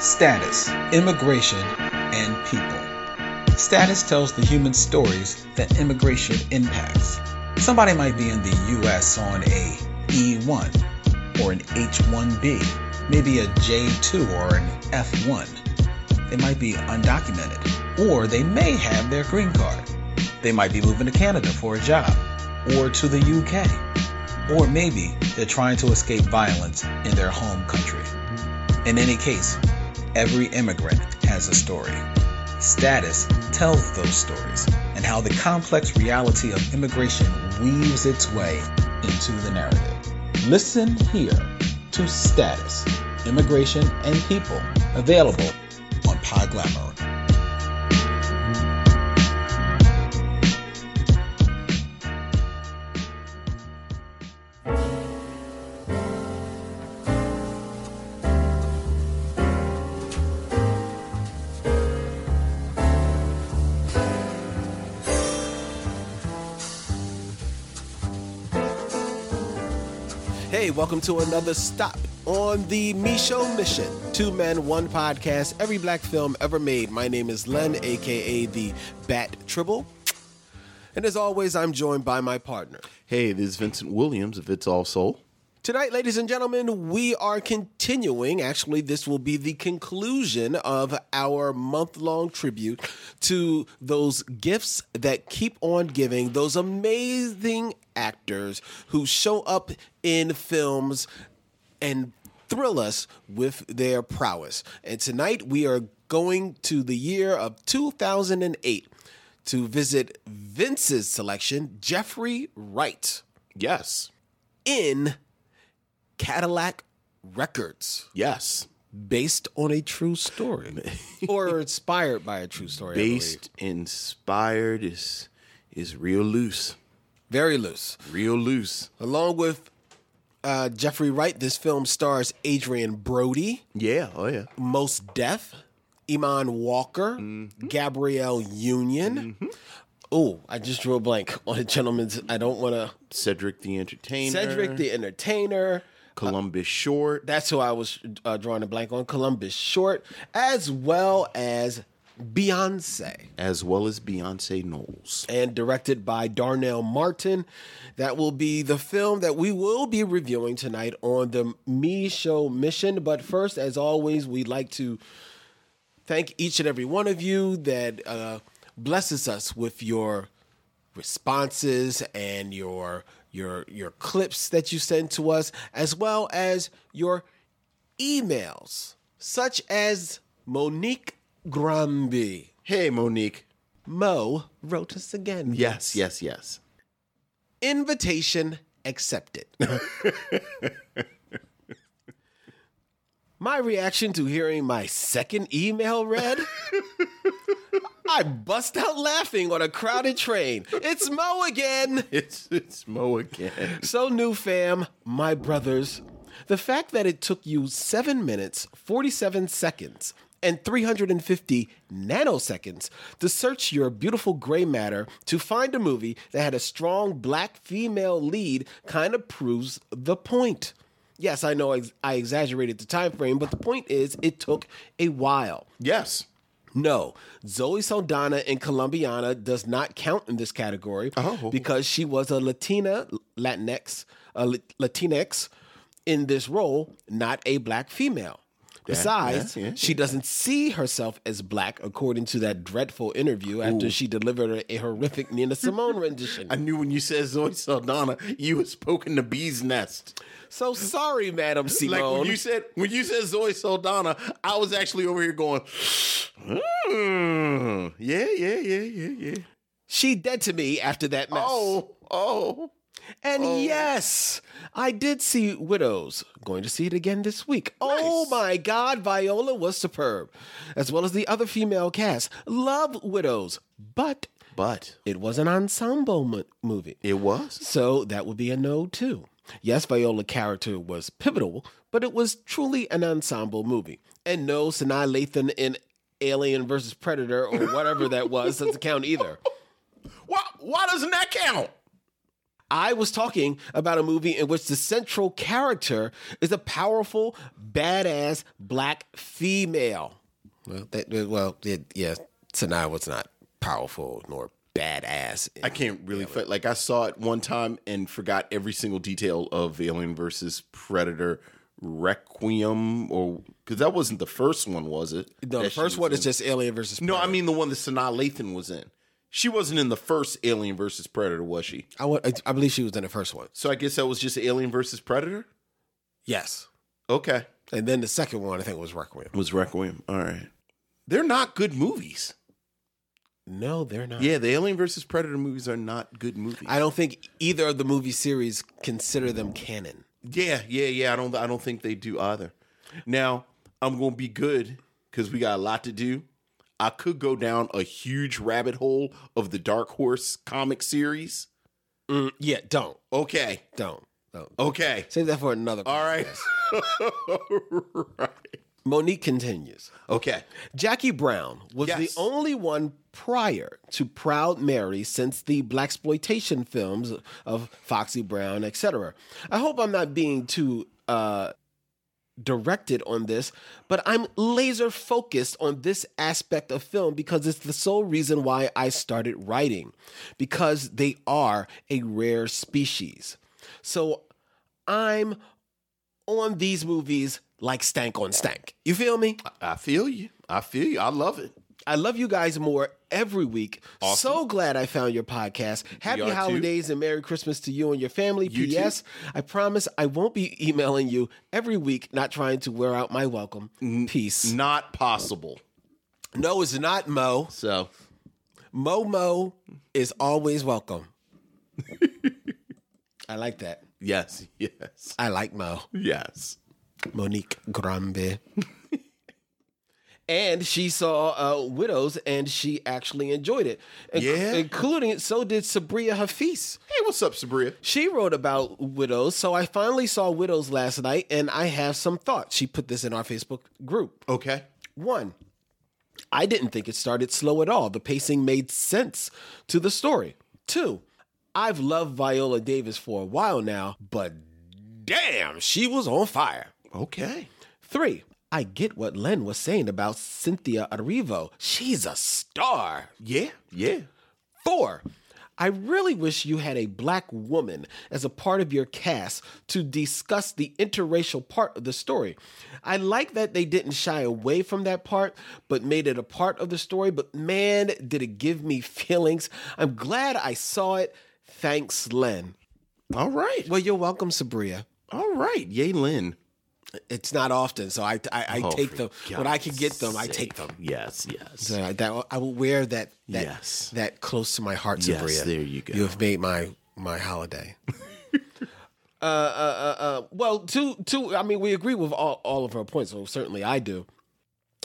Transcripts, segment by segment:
Status, Immigration, and People. Status tells the human stories that immigration impacts. Somebody might be in the US on a E1 or an H1B, maybe a J2 or an F1. They might be undocumented, or they may have their green card. They might be moving to Canada for a job, or to the UK, or maybe they're trying to escape violence in their home country. In any case, every immigrant has a story. Status tells those stories and how the complex reality of immigration weaves its way into the narrative. Listen here to Status, Immigration and People, available on Podglomerate. Welcome to another stop on the Me Show Mission. Two men, one podcast, every black film ever made. My name is Len, aka the Bat Tribble. And as always, I'm joined by my partner. Hey, this is Vincent Williams of It's All Soul. Tonight, ladies and gentlemen, we are continuing. Actually, this will be the conclusion of our month long tribute to those gifts that keep on giving, those amazing actors who show up in films and thrill us with their prowess. And tonight, we are going to the year of 2008 to visit Vince's selection, Jeffrey Wright, Yes. in Cadillac Records, Yes. based on a true story or inspired by a true story. Based, inspired is is real loose. very loose. Real loose. Along with uh, Jeffrey Wright, this film stars Adrien Brody, Yeah, oh yeah. Mos Def, Eamonn Walker, Gabrielle Union. Oh, I just drew a blank on a gentleman's. I don't want to. Cedric the Entertainer. Cedric the Entertainer. Columbus Short. That's who I was uh, drawing a blank on. Columbus Short, as well as Beyonce. as well as Beyonce Knowles. and directed by Darnell Martin. That will be the film that we will be reviewing tonight on the Me Show Mission. But first, as always, we'd like to thank each and every one of you that uh, blesses us with your responses and your your your clips that you send to us, as well as your emails, such as Monique Granby. Hey, Monique. Mo wrote us again. Yes, yes, yes. Invitation accepted. my reaction to hearing my second email read? I bust out laughing on a crowded train. It's Mo again. It's it's Mo again. So, new fam, my brothers, the fact that it took you 7 minutes, 47 seconds, and 350 nanoseconds to search your beautiful gray matter to find a movie that had a strong black female lead kind of proves the point. Yes, I know I I exaggerated the time frame, but the point is it took a while. Yes. No, Zoe Saldana in Colombiana does not count in this category Oh. because she was a Latina, Latinx, a La- Latinx in this role, not a black female. Besides, yeah, yeah, she doesn't see herself as black, according to that dreadful interview after she delivered a, horrific Nina Simone rendition. I knew when you said Zoe Saldana, you was poking the bee's nest. So sorry, Madam Simone. Like when you said when you said Zoe Saldana, I was actually over here going, "Hmm, yeah, yeah, yeah, yeah, yeah. she dead to me after that mess. Oh, oh. And oh. yes, I did see Widows. Going to see it again this week. Oh my God, Viola was superb, as well as the other female cast. Love Widows, but But it was an ensemble mo- movie, it was. so that would be a no too. Yes, Viola character was pivotal, but it was truly an ensemble movie. And no, Sanaa Lathan in Alien versus Predator or whatever that was doesn't count either. Why, why doesn't that count? I was talking about a movie in which the central character is a powerful, badass black female. Well, that, well, it, yeah, Sanaa was not powerful nor badass. I can't really fi- like I saw it one time and forgot every single detail of Alien versus Predator Requiem or because that wasn't the first one, was it? no, the That she first was one is just Alien versus. No, I mean the one that Sanaa Lathan was in. She wasn't in the first Alien versus Predator, was she? I, I believe she was in the first one. So I guess that was just Alien versus Predator. Yes, Okay, and then the second one I think was Requiem. was Requiem. All right, they're not good movies. No, they're not. Yeah, the Alien versus Predator movies are not good movies. I don't think either of the movie series consider them canon. Yeah, yeah, yeah. I don't. I don't think they do either. Now I'm gonna be good because we got a lot to do. I could go down a huge rabbit hole of the Dark Horse comic series. Yeah, don't, Okay, don't, don't. okay, Save that for another. all right, right. Monique continues. Okay, Jackie Brown was Yes. the only one prior to Proud Mary since the blaxploitation films of Foxy Brown, etc. I hope I'm not being too uh, directed on this, but I'm laser focused on this aspect of film because it's the sole reason why I started writing, because they are a rare species. So I'm on these movies like stank on stank. You feel me? I feel you. I feel you. I love it. I love you guys more every week. So glad I found your podcast. Happy are too. holidays and Merry Christmas to you and your family. You P.S. I promise I won't be emailing you every week, not trying to wear out my welcome. Peace. Not possible. No, it's not Mo. So Mo Mo is always welcome. I like that. yes, yes, I like Mo. yes. Monique Grambe. and she saw uh, Widows and she actually enjoyed it. Inc- Yeah. Including, it, so did Sabria Hafiz. Hey, what's up, Sabria? She wrote about Widows. So I finally saw Widows last night and I have some thoughts. She put this in our Facebook group. Okay. One, I didn't think it started slow at all. The pacing made sense to the story. Two, I've loved Viola Davis for a while now, but damn, she was on fire. Okay. Three, I get what Len was saying about Cynthia Erivo. She's a star. Yeah. Yeah. Four, I really wish you had a black woman as a part of your cast to discuss the interracial part of the story. I like that they didn't shy away from that part, but made it a part of the story. But man, did it give me feelings. I'm glad I saw it. Thanks, Len. All right. Well, you're welcome, Sabria. All right. Yay, Lynn. It's not often, so I I, I Oh, take them when I can get them. I take them. Yes. Yes. So I, that, I will wear that that Yes. that close to my heart, Yes, Sabria. there you go. You have made my my holiday. uh, uh, uh, uh, well, two two. I mean, we agree with all all of her points. So certainly, I do.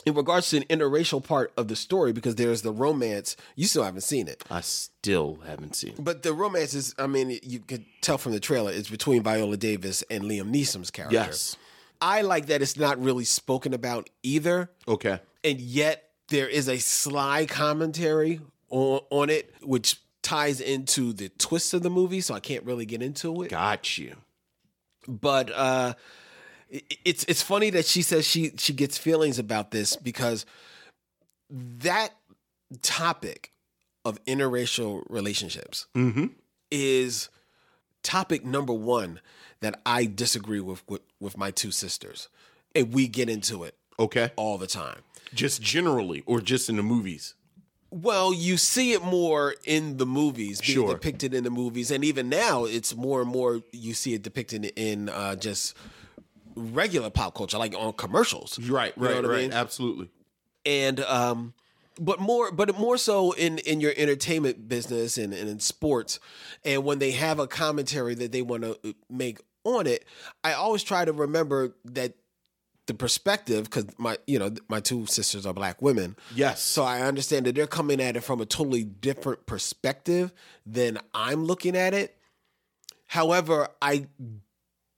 In regards to the interracial part of the story, because there's the romance, you still haven't seen it. I still haven't seen. it. But the romance is, I mean, you could tell from the trailer, it's between Viola Davis and Liam Neeson's character. Yes. I like that it's not really spoken about either Okay. and yet there is a sly commentary on, on it, which ties into the twist of the movie. So I can't really get into it. Got you. But uh, it- it's it's funny that she says she she gets feelings about this because that topic of interracial relationships is topic number one that I disagree with, with with my two sisters, and we get into it Okay. all the time. Just generally, or just in the movies. Well, you see it more in the movies, being Sure. depicted in the movies, and even now, it's more and more you see it depicted in uh, just regular pop culture, like on commercials. Right. You know Right. I right. mean? Absolutely. and um but more but more so in in your entertainment business and, and in sports and when they have a commentary that they want to make on it i always try to remember that the perspective because my you know my two sisters are black women Yes. so i understand that they're coming at it from a totally different perspective than i'm looking at it however i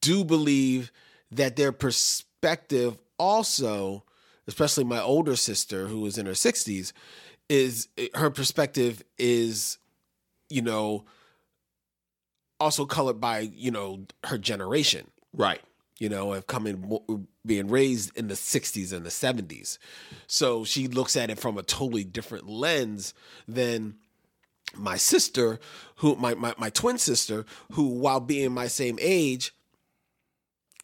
do believe that their perspective also especially my older sister who is in her 60s is her perspective is you know also colored by you know her generation Right. you know, of coming being raised in the 60s and the 70s. So she looks at it from a totally different lens than my sister, who my, my, my twin sister, who while being my same age,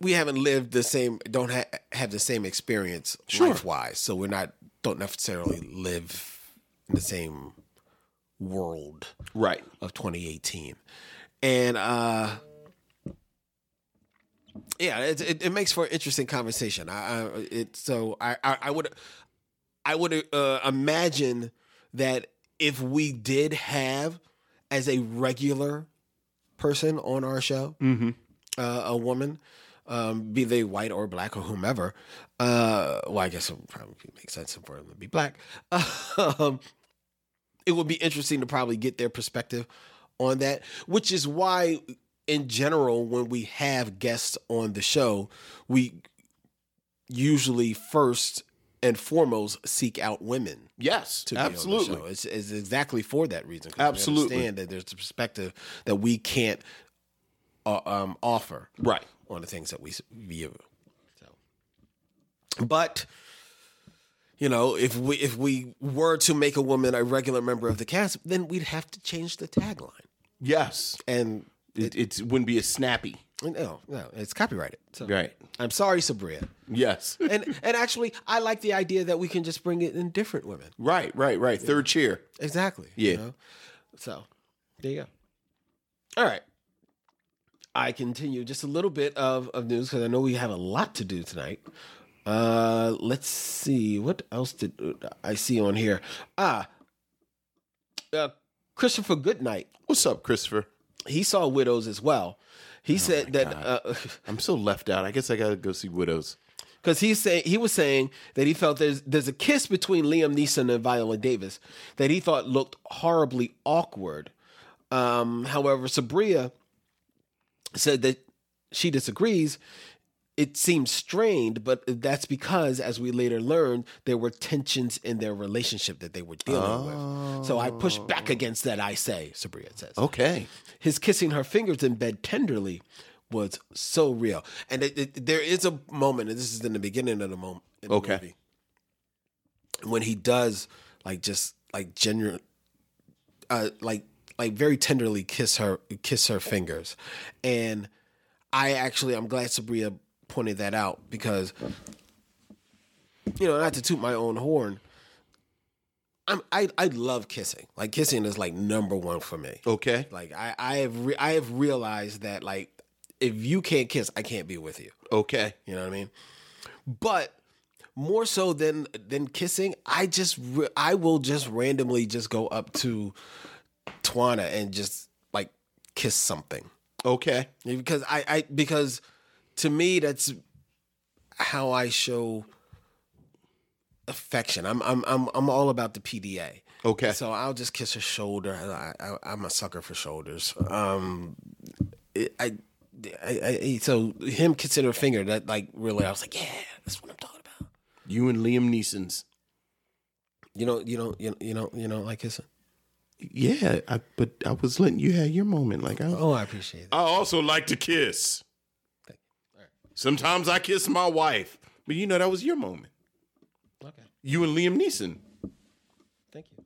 we haven't lived the same, don't ha- have the same experience Sure. life wise. So we're not, don't necessarily live in the same world Right. of 2018. And uh yeah, it, it, it makes for an interesting conversation. I, I it so I I, I would I would uh, imagine that if we did have as a regular person on our show, uh, a woman, um, be they white or black or whomever, uh, well, I guess it would probably make sense for them to be black. um, it would be interesting to probably get their perspective on that, which is why, in general, when we have guests on the show, we usually first and foremost seek out women Yes. to be on the absolutely. It's, it's exactly for that reason. Absolutely. understand that there's a perspective that we can't uh, um, offer Right. on the things that we view. So, but you know, if we if we were to make a woman a regular member of the cast, then we'd have to change the tagline. Yes. And It, it wouldn't be as snappy. no, no, it's copyrighted. So Right. I'm sorry, Sabria. Yes. And and actually, I like the idea that we can just bring it in different women. right. Right. Right. Third chair. Exactly. Yeah. You know? So there you go. All right. I continue just a little bit of, of news because I know we have a lot to do tonight. Uh, let's see what else did I see on here. Ah, uh, Christopher Goodnight. What's up, Christopher? He saw Widows as well. He said that uh, I'm so left out. I guess I gotta go see Widows. because he say he was saying that he felt there's there's a kiss between Liam Neeson and Viola Davis that he thought looked horribly awkward. Um, however, Sabria said that she disagrees. It seems strained, but that's because, as we later learned, there were tensions in their relationship that they were dealing with. So I push back against that. I say, Sabria says. Okay. His kissing her fingers in bed tenderly was so real. And it, it- there is a moment, and this is in the beginning of the moment. In the Okay. movie, when he does like just like genuine, uh, like like very tenderly kiss her, kiss her fingers, and I actually I'm glad Sabria pointed that out because you know not to toot my own horn. I'm, I I love kissing. Like kissing is like number one for me. Okay. Like I I have re- I have realized that like if you can't kiss, I can't be with you. Okay. You know what I mean? But more so than than kissing, I just re- I will just randomly just go up to Twana and just like kiss something Okay. because I I because to me that's how I show affection. I'm I'm I'm I'm all about the PDA. Okay. So I'll just kiss her shoulder. I, I, I'm a sucker for shoulders. Um, it, I, I, I, so him kissing her finger, that like really, I was like, yeah, that's what I'm talking about. You and Liam Neeson's. You know, you don't, you know, you know, you don't like kissing. Yeah, I, but I was letting you have your moment. Like I, Oh, I appreciate it. I also like to kiss. Sometimes I kiss my wife, but you know that was your moment. Okay, You and Liam Neeson. thank you.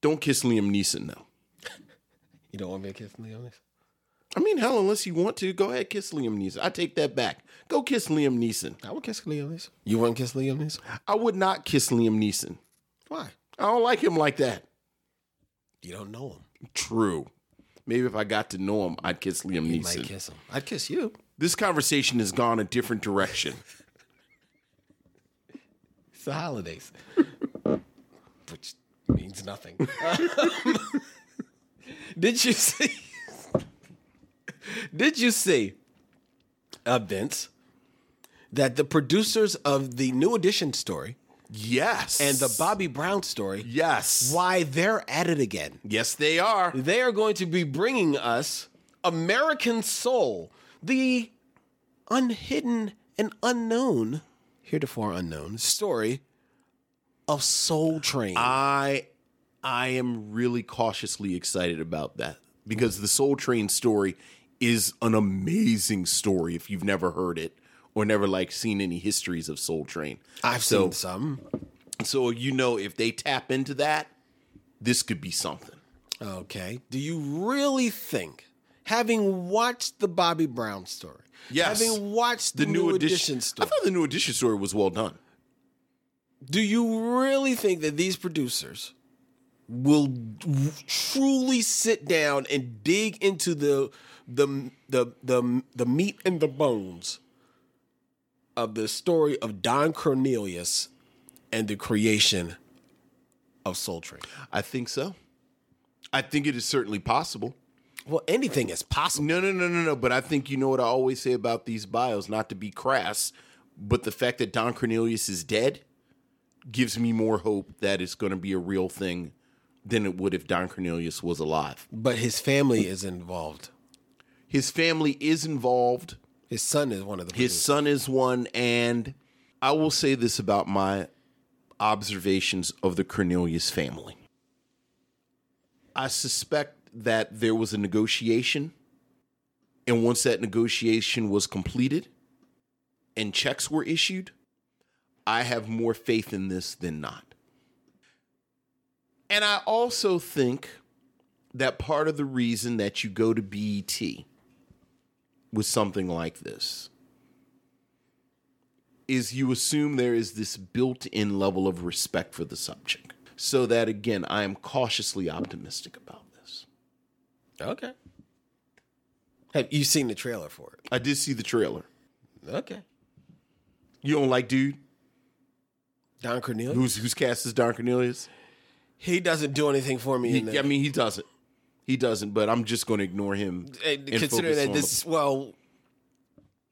Don't kiss Liam Neeson though. You don't want me to kiss Liam Neeson? I mean, hell, unless you want to, go ahead kiss Liam Neeson. I take that back. Go kiss Liam Neeson. I would kiss Leo next. You wouldn't kiss Leo next? I would not kiss Liam Neeson. Why? I don't like him like that. You don't know him. True. Maybe if I got to know him, I'd kiss Liam You Neeson. might kiss him. I'd kiss you. This conversation has gone a different direction. It's the holidays, which means nothing. did you see? Did you see, uh, Vince, that the producers of the New Edition story yes. and the Bobby Brown story, Yes. why they're at it again? Yes, they are. They are going to be bringing us American Soul, the unhidden and unknown, heretofore unknown story of Soul Train. I I am really cautiously excited about that because the Soul Train story is an amazing story if you've never heard it or never like seen any histories of Soul Train. I've so, seen some. So you know if they tap into that, this could be something. Okay. Do you really think, having watched the Bobby Brown story, Yes. having watched the, new, edition, I story, thought the new edition story was well done. do you really think that these producers will truly sit down and dig into the the the the, the meat and the bones of the story of Don Cornelius and the creation of Soul Train? I think so. I think it is certainly possible. Well, anything is possible. No, no, no, no, no. But I think you know what I always say about these bios, not to be crass, but the fact that Don Cornelius is dead gives me more hope that it's going to be a real thing than it would if Don Cornelius was alive. But his family is involved. His family is involved. His son is one of the His son is one, and I will say this about my observations of the Cornelius family. I suspect that there was a negotiation, and once that negotiation was completed and checks were issued, I have more faith in this than not. And I also think that part of the reason that you go to BET with something like this is you assume there is this built-in level of respect for the subject. So that again, I am cautiously optimistic about this. Okay. Have you seen the trailer for it? I did see the trailer. Okay. You don't like dude Don Cornelius. who's who's cast as Don Cornelius? he doesn't do anything for me. He, in there. I mean, he doesn't. He doesn't. But I'm just going to ignore him. And and considering focus that on this, well,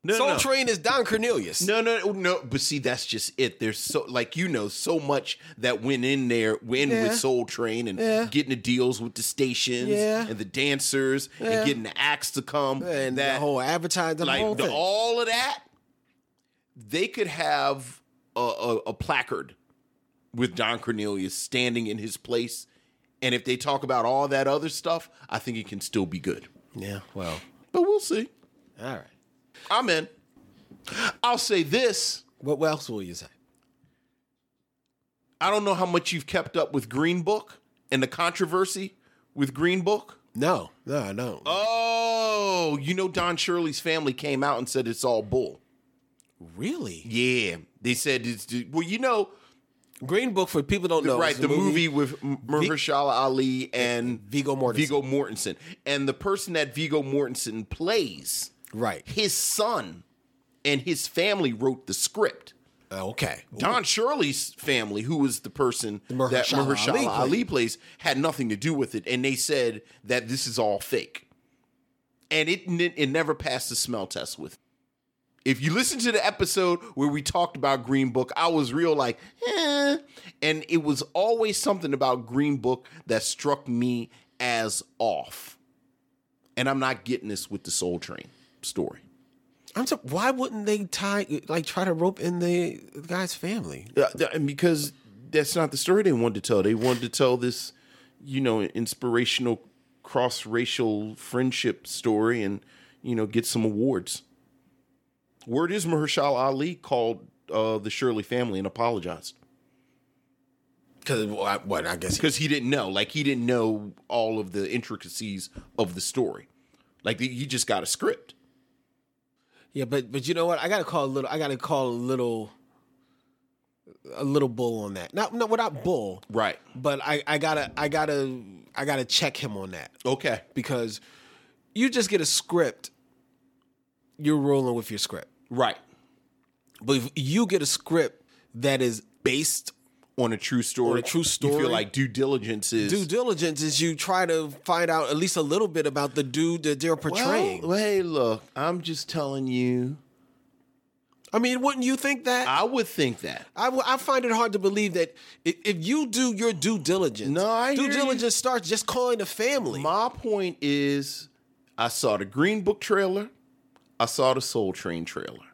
no, Soul no. Train is Don Cornelius. No, no, no. But see, that's just it. There's so, like you know, so much that went in there, went Yeah. with Soul Train and Yeah. getting the deals with the stations Yeah. and the dancers Yeah. and getting the acts to come and that the whole advertising, the like whole the- all of that. They could have a, a, a placard with Don Cornelius standing in his place, and if they talk about all that other stuff, I think it can still be good. yeah. Well. But we'll see. All right. I'm in. I'll say this. What else will you say? I don't know how much you've kept up with Green Book and the controversy with Green Book. No, no, I don't. Oh, you know Don Shirley's family came out and said it's all bull. really? Yeah, they said it's well, you know, Green Book for people don't know. right? The a movie, with Mahershala Ali and Viggo Mortensen. Viggo Mortensen, and the person that Viggo Mortensen plays, Right. his son and his family wrote the script. Uh, okay. Don Shirley's family, who was the person Mahershala that Mahershala Ali Ali, plays, had nothing to do with it, and they said that this is all fake, and it it never passed the smell test with. If you listen to the episode where we talked about Green Book, I was real like, eh. and it was always something about Green Book that struck me as off, and I'm not getting this with the Soul Train story. I'm so, why wouldn't they tie like try to rope in the guy's family? Uh, because that's not the story they wanted to tell. They wanted to tell this, you know, inspirational cross racial friendship story and, you know, get some awards. Word is Mahershala Ali called uh, the Shirley family and apologized Because what, what? I guess because he didn't know. Like, he didn't know all of the intricacies of the story. Like, he just got a script. yeah, but but you know what? I gotta call a little. I gotta call a little. A little bull on that. Not no, without bull. Right. But I I gotta I gotta I gotta check him on that Okay. because you just get a script. You're rolling with your script. Right. But if you get a script that is based On a true story. On a true You story. feel like due diligence is. due diligence is you try to find out at least a little bit about the dude that they're portraying. Well, hey, look, I'm just telling you. I mean, wouldn't you think that? I would think that. I, w- I find it hard to believe that if, if you do your due diligence, No, I due hear you. diligence starts just calling the family. My point is, I saw the Green Book trailer. I saw the Soul Train trailer.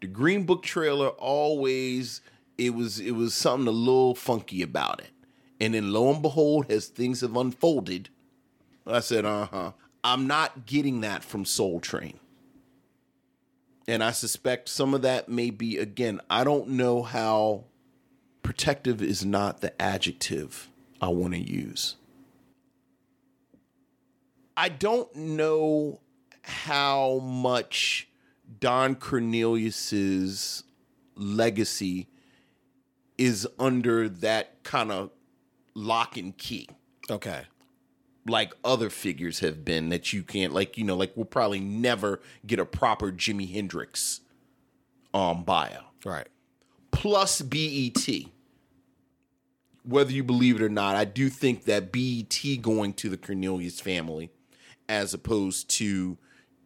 The Green Book trailer always it was it was something a little funky about it, And then lo and behold, as things have unfolded, I said, uh huh. I'm not getting that from Soul Train. And I suspect some of that may be, again, I don't know how protective is not the adjective I want to use. I don't know how much Don Cornelius's legacy is under that kind of lock and key Okay. like other figures have been that you can't like you know like we'll probably never get a proper Jimi Hendrix um bio Right. plus BET whether you believe it or not I do think that BET going to the Cornelius family as opposed to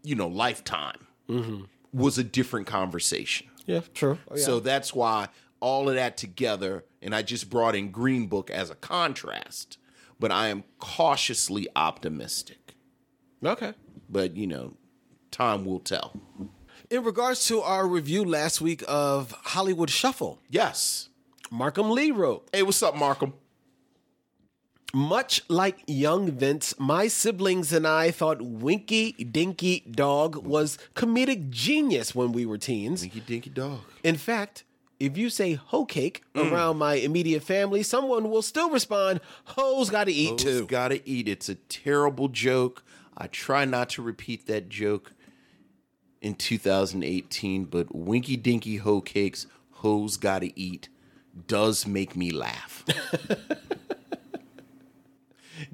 you know lifetime mm-hmm. was a different conversation Yeah, true. Oh, so that's why all of that together, and I just brought in Green Book as a contrast, but I am cautiously optimistic. okay. But, you know, time will tell. In regards to our review last week of Hollywood Shuffle, Yes. Markham Lee wrote, Hey, what's up, Markham? Much like young Vince, my siblings and I thought Winky Dinky Dog was comedic genius when we were teens. Dinky Dinky Dog. In fact, if you say hoe cake mm. around my immediate family, someone will still respond, hoes gotta eat too. Gotta eat. It's a terrible joke. I try not to repeat that joke in 2018, but Winky Dinky Hoe Cakes, Hoes Gotta Eat, does make me laugh.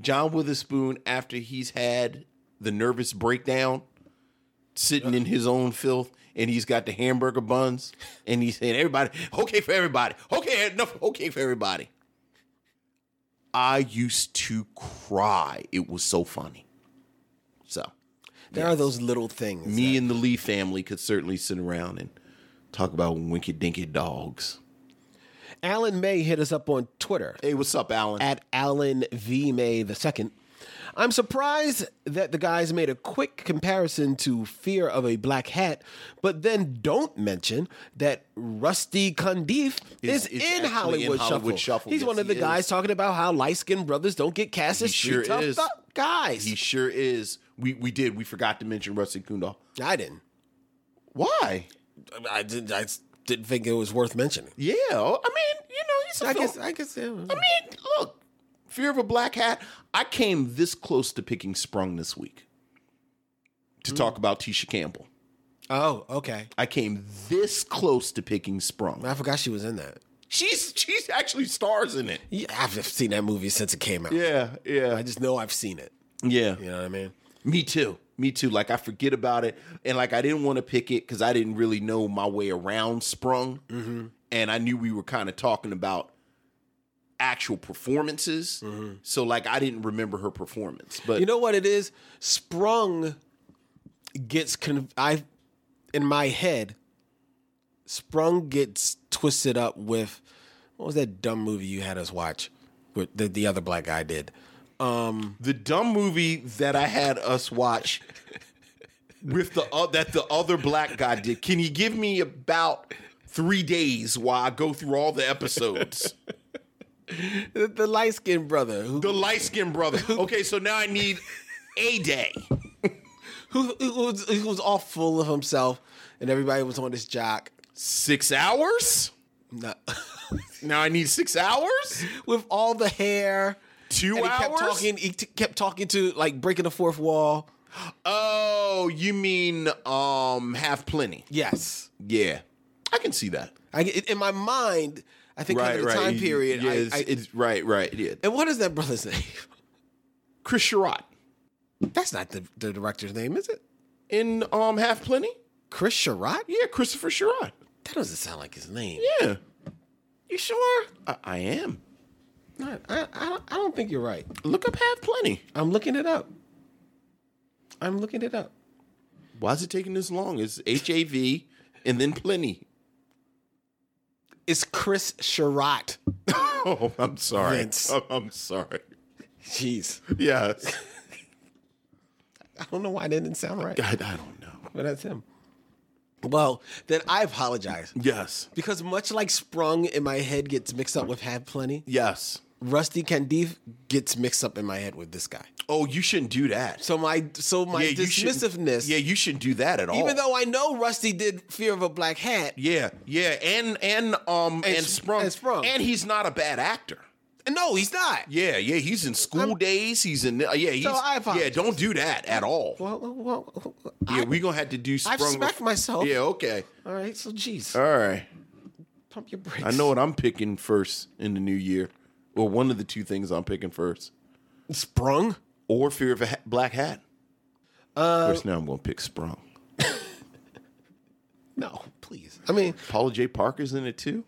John Witherspoon, after he's had the nervous breakdown, sitting in his own filth, and he's got the hamburger buns, and he's saying, Everybody, okay for everybody. Okay, enough, okay for everybody. I used to cry. It was so funny. So, There are those little things. me and the Lee family could certainly sit around and talk about winky dinky dogs. Alan May hit us up on Twitter Hey, what's up, Alan? at Alan V. May the second. I'm surprised that the guys made a quick comparison to Fear of a Black Hat, but then don't mention that Rusty Cundieff Is- is, in Hollywood, in Hollywood Shuffle. Shuffle. He's Yes, one of the guys is. talking about how light skinned brothers don't get cast as sure tough th- guys. he sure is. We we did. We forgot to mention Rusty Cundieff. I didn't. Why? I, did, I didn't think it was worth mentioning. Yeah, oh, I mean, you know, he's a I film- guess. I guess. yeah. I mean, look, Fear of a Black Hat. I came this close to picking Sprung this week to hmm. talk about Tisha Campbell. Oh, okay. I came this close to picking Sprung. I forgot she was in that. She's she's actually stars in it. Yeah, I've seen that movie since it came out. Yeah, yeah, I just know I've seen it. yeah. You know what I mean? Me too. Me too. Like I forget about it, and like I didn't want to pick it because I didn't really know my way around Sprung, mm-hmm. and I knew we were kind of talking about actual performances. Mm-hmm. So like I didn't remember her performance, but You know what it is? Sprung gets con- I in my head. Sprung gets twisted up with what was that dumb movie you had us watch? With the the other black guy did. The dumb movie that I had us watch with the uh, that the other black guy did. Can you give me about three days while I go through all the episodes? The, the light skinned brother who, the light skinned brother. Okay, so now I need a day. who, who was, who was all full of himself, and everybody was on his jock. Six hours. No. Now I need six hours. with all the hair. Two and he kept talking. He t- kept talking to like breaking the fourth wall. Oh, you mean um Have Plenty? Yes, Yeah, I can see that. I get in my mind. I think kind of the time period. Yeah, I- it's, I- it's right, right. Yeah, and what is that brother's name? Chris Cherot That's not the, the director's name, is it? in um Have Plenty. Chris Cherot? Yeah, Christopher Cherot. That doesn't sound like his name. Yeah, You sure? I, I am. I, I, don't, I don't think you're right. Look up Have Plenty. I'm looking it up. I'm looking it up. Why is it taking this long? It's H A V and then Plenty. It's Chris Cherot. Oh, I'm sorry. Vince. Oh, I'm sorry. Jeez. Yes. I don't know why that didn't sound right, I, I don't know. but that's him. Well, then I apologize. Yes. Because much like Sprung in my head gets mixed up with Have Plenty, Yes. Rusty Cundieff gets mixed up in my head with this guy. Oh, you shouldn't do that. So my so my shouldn't- dismissiveness. Yeah, you shouldn't do that at all. even though I know Rusty did Fear of a Black Hat. Yeah, yeah, and and um and, And sprung and Sprung. and he's not a bad actor. No, he's not. Yeah, yeah, he's in school days. He's in uh, yeah, he's I apologize. yeah. Don't do that at all. Well, well, well, yeah, we gonna have to do. Sprung smacked bef- myself. Yeah, okay, all right. So, jeez, all right. pump your brakes. I know what I'm picking first in the new year, or one of the two things I'm picking first, Sprung. or Fear of a ha- Black Hat. Uh, of course, now I'm gonna pick Sprung. No, please. I mean, Paula J. Parker's in it too.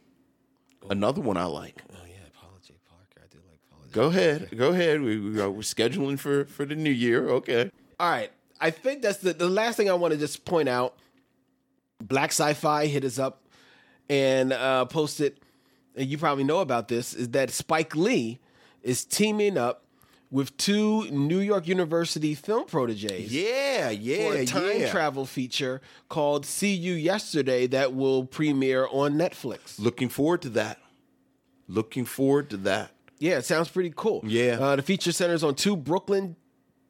Another one I like. oh yeah, Paula J. Parker. I do like Paula J. Go ahead, go ahead. We, we are, we're scheduling for for the new year. Okay. All right. I think that's the, the last thing I want to just point out. Black Sci-Fi hit us up and uh, posted, and you probably know about this, is that Spike Lee is teaming up with two New York University film proteges Yeah, yeah, for a time yeah. travel feature called "See You Yesterday" that will premiere on Netflix. Looking forward to that. Looking forward to that. Yeah, it sounds pretty cool. Yeah. Uh, the feature centers on two Brooklyn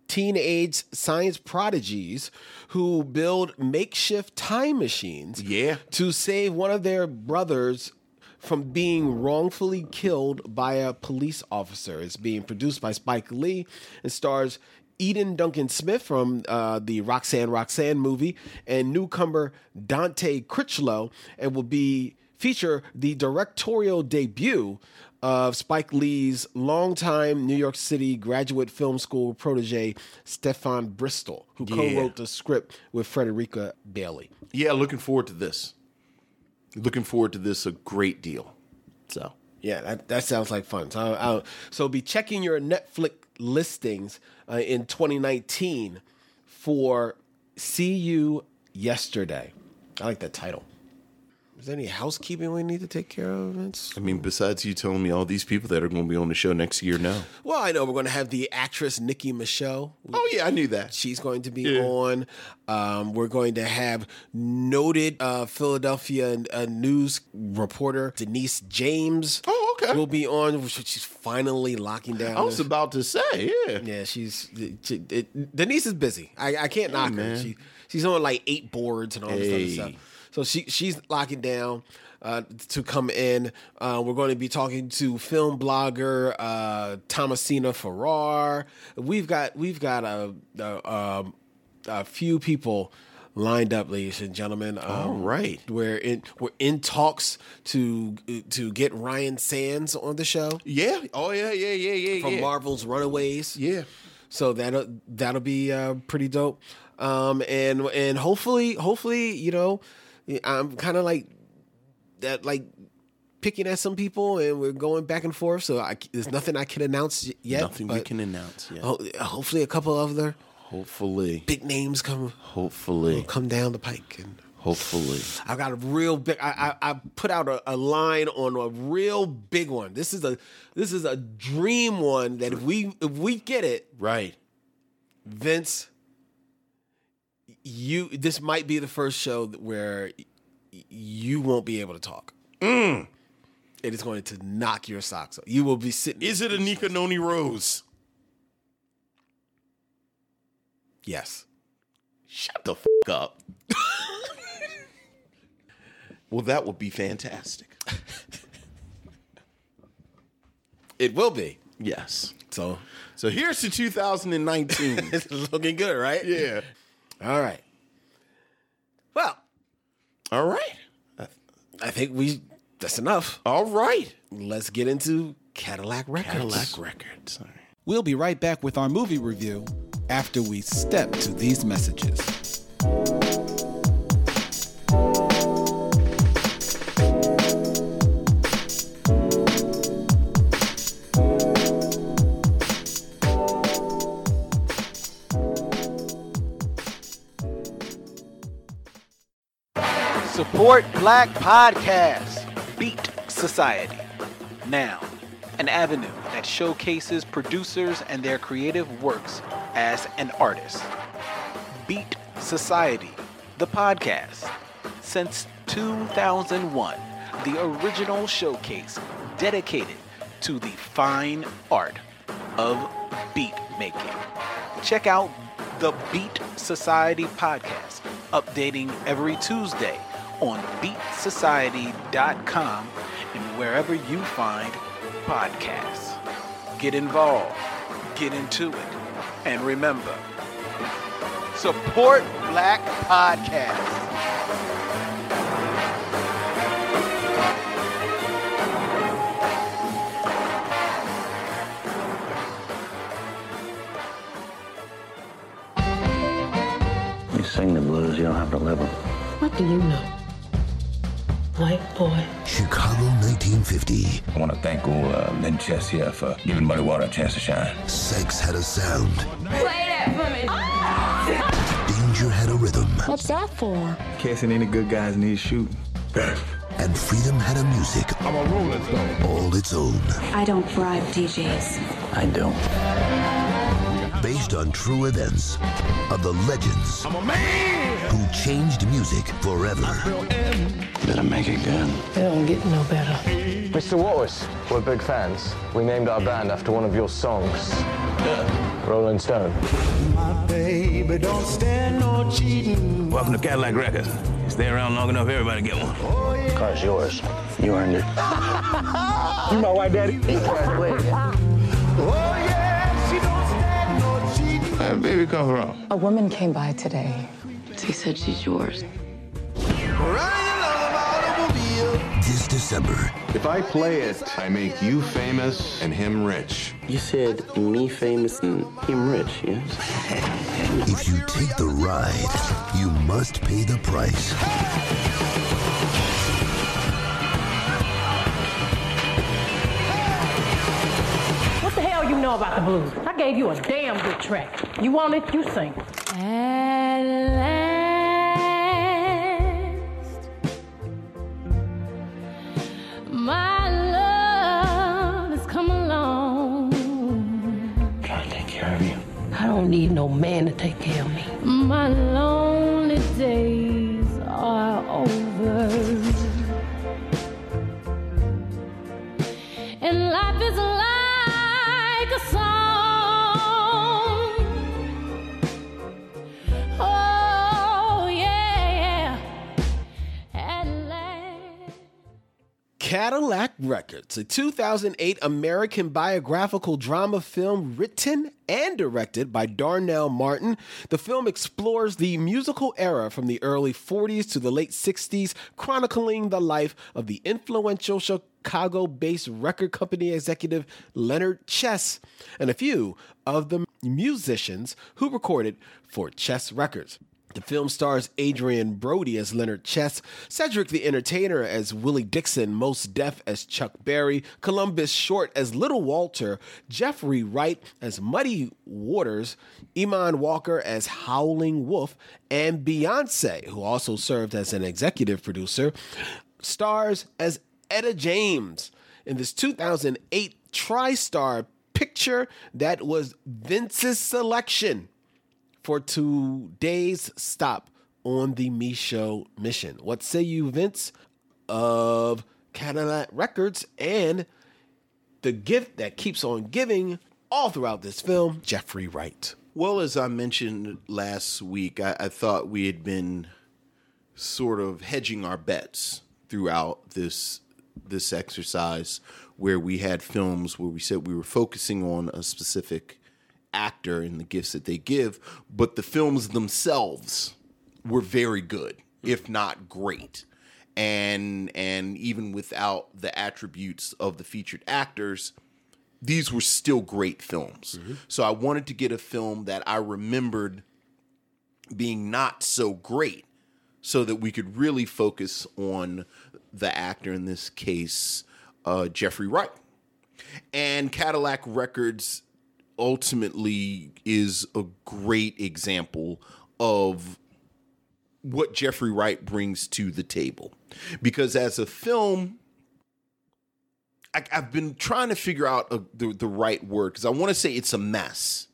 teenage science prodigies who build makeshift time machines Yeah. to save one of their brothers from being wrongfully killed by a police officer. It's being produced by Spike Lee and stars Eden Duncan Smith from uh, the Roxanne Roxanne movie and newcomer Dante Critchlow and will be feature the directorial debut of Spike Lee's longtime New York City graduate film school protege Stefan Bristol, who co-wrote the script with Frederica Bailey. Yeah, looking forward to this. Looking forward to this a great deal. So Yeah, that, that sounds like fun. So, I'll, so be checking your Netflix listings uh, in 2019 for "See You Yesterday." I like that title. Is there any housekeeping we need to take care of, Vince? I mean, besides you telling me all these people that are going to be on the show next year now. Well, I know we're going to have the actress Nikki Michelle. Oh yeah, I knew that. She's going to be Yeah. on. Um, we're going to have noted uh, Philadelphia uh, news reporter Denise James. Oh, okay. Will be on. She's finally locking down. I was this- about to say, yeah. Yeah, she's she, it, Denise is busy. I, I can't knock her. She she's on like eight boards and all this Hey. other stuff. So she she's locking down uh, to come in. Uh, we're going to be talking to film blogger uh, Thomasina Farrar. We've got we've got a a, um, a few people lined up, ladies and gentlemen. Um, All right. we're in we're in talks to to get Ryan Sands on the show Yeah. Oh yeah, yeah, yeah, yeah, from yeah. Marvel's Runaways. yeah. So that'll that'll be uh, pretty dope. Um, and and hopefully hopefully you know I'm kind of like that like picking at some people and we're going back and forth. So I, there's nothing I can announce yet. Nothing we can announce yet. ho- hopefully a couple other Hopefully. big names come Hopefully. come down the pike and. Hopefully. I got a real big. I I, I put out a, a line on a real big one. This is a this is a dream one that if we if we get it, Right. Vince, you this might be the first show where you won't be able to talk. Mm. It is going to knock your socks off. You will be sitting. Is it Anika Noni Rose? yes. Shut the f- up. well, that would be fantastic. It will be. Yes. So So here's to 2019. it's looking good, right? yeah. All right. Well, All right. I think we that's enough. All right. Let's get into Cadillac Records. Cadillac Records. All right. We'll be right back with our movie review after we step to these messages. Support Black Podcasts. Beat Society. Now, an avenue that showcases producers and their creative works as an artist. Beat Society, the podcast. Since 2001, the original showcase dedicated to the fine art of beat making. Check out the Beat Society podcast, updating every Tuesday on beatsociety.com and wherever you find podcasts. Get involved, get into it, and remember, support black podcasts. You sing the blues, you don't have to live them. What do you know? White boy. Chicago 1950. I want to thank old uh, Lynn Chess here for giving Muddy Water a chance to shine. Sex had a sound. Play that for me. Danger had a rhythm. What's that for? Casing any good guys need shooting. And freedom had a music. I'm a rolling stone. All its own. I don't bribe DJs. I don't. Based on true events of the legends I'm a man. Who changed music forever. Better make it good. It don't get no better. Mr. Waters, we're big fans. We named our band after one of your songs. Rolling Stone. My baby, don't stand no cheating. Welcome to Cadillac Records. Stay around long enough, everybody get one. The car's yours. You earned it. You my white daddy? Oh, Where baby come from? A woman came by today. She said she's yours. This December, If I play it, I make you famous and him rich. You said me famous and him rich, yes? if you take the ride, you must pay the price. What the hell you know about the blues? I gave you a damn good track. You want it, you sing. Don't need no man to take care of me. My lonely days are over. Cadillac Records, a 2008 American biographical drama film written and directed by Darnell Martin. The film explores the musical era from the early 40s to the late 60s, chronicling the life of the influential Chicago based record company executive Leonard Chess and a few of the musicians who recorded for Chess Records. The film stars Adrien Brody as Leonard Chess, Cedric the Entertainer as Willie Dixon, Mos Def as Chuck Berry, Columbus Short as Little Walter, Jeffrey Wright as Muddy Waters, Eamonn Walker as Howling Wolf, and Beyonce, who also served as an executive producer, stars as Etta James. In this 2008 TriStar picture that was Vince's selection for today's stop on the Me Show mission. What say you, Vince, of Cadillac Records and the gift that keeps on giving all throughout this film, Jeffrey Wright? Well, as I mentioned last week, I, I thought we had been sort of hedging our bets throughout this this exercise where we had films where we said we were focusing on a specific actor and the gifts that they give, but the films themselves were very good, if not great. And and even without the attributes of the featured actors, these were still great films. So I wanted to get a film that I remembered being not so great so that we could really focus on the actor in this case, uh, Jeffrey Wright. And Cadillac Records ultimately is a great example of what Jeffrey Wright brings to the table. Because as a film, I, I've been trying to figure out a, the, the right word because I want to say it's a mess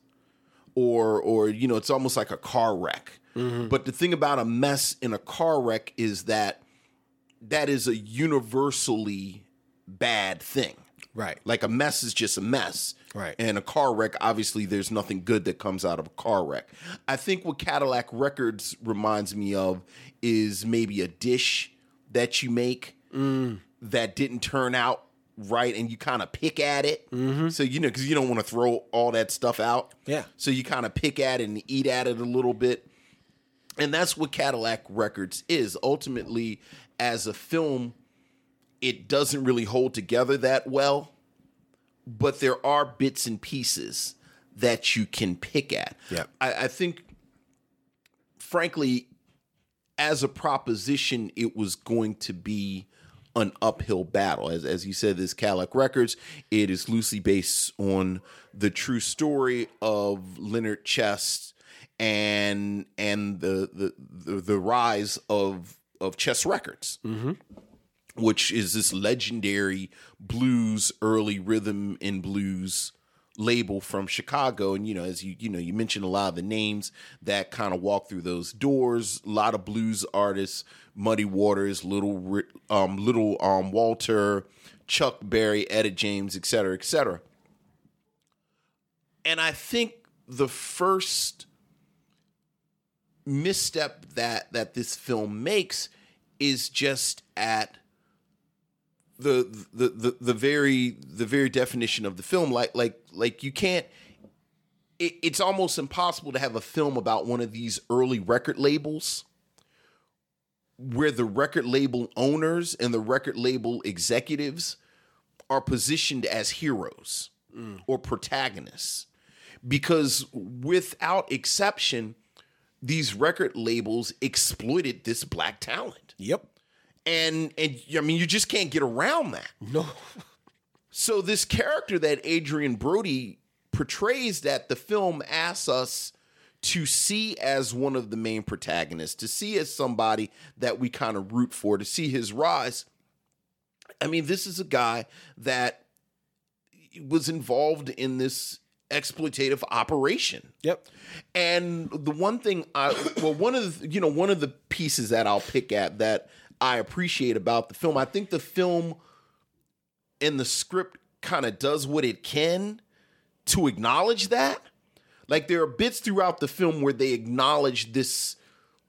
or or you know it's almost like a car wreck. Mm-hmm. But the thing about a mess in a car wreck is that that is a universally bad thing. Right. Like a mess is just a mess. Right. And a car wreck, obviously, there's nothing good that comes out of a car wreck. I think what Cadillac Records reminds me of is maybe a dish that you make mm. that didn't turn out right and you kind of pick at it. Mm-hmm. So, you know, because you don't want to throw all that stuff out. Yeah. So you kind of pick at it and eat at it a little bit. And that's what Cadillac Records is. Ultimately, as a film, it doesn't really hold together that well, but there are bits and pieces that you can pick at. Yeah. I, I think, frankly, as a proposition, it was going to be an uphill battle. As, as you said, this Cadillac Records, it is loosely based on the true story of Leonard Chess and and the the the, the rise of of Chess Records mm-hmm. Which is this legendary blues early rhythm and blues label from Chicago. And you know as you you know you mentioned a lot of the names that kind of walk through those doors. A lot of blues artists Muddy Waters little um little um Walter Chuck Berry Etta James et cetera et cetera. And I think the first misstep that that this film makes is just at the the the, the very the very definition of the film like like like you can't it, it's almost impossible to have a film about one of these early record labels where the record label owners and the record label executives are positioned as heroes mm. or protagonists. Because without exception these record labels exploited this black talent. Yep. And and I mean you just can't get around that. No. So this character that Adrien Brody portrays that the film asks us to see as one of the main protagonists, to see as somebody that we kind of root for, to see his rise. I mean, this is a guy that was involved in this exploitative operation. Yep. And the one thing I well one of the you know one of the pieces that I'll pick at that I appreciate about the film, I think the film and the script kind of does what it can to acknowledge that. Like there are bits throughout the film where they acknowledge this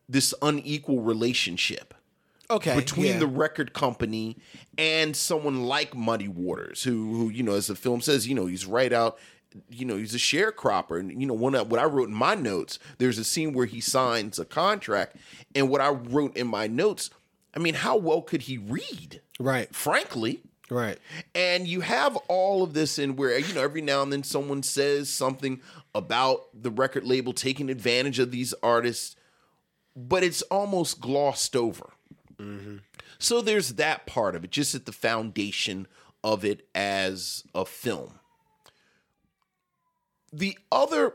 this unequal relationship Okay. between yeah. the record company and someone like Muddy Waters, who, who you know, as the film says, you know, he's right out, you know, he's a sharecropper. And you know, one of, what I wrote in my notes, there's a scene where he signs a contract, and what I wrote in my notes, I mean, how well could he read? Right. Frankly. Right. And you have all of this in where, you know, every now and then someone says something about the record label taking advantage of these artists, but it's almost glossed over. Mm-hmm. So there's that part of it, just at the foundation of it as a film. The other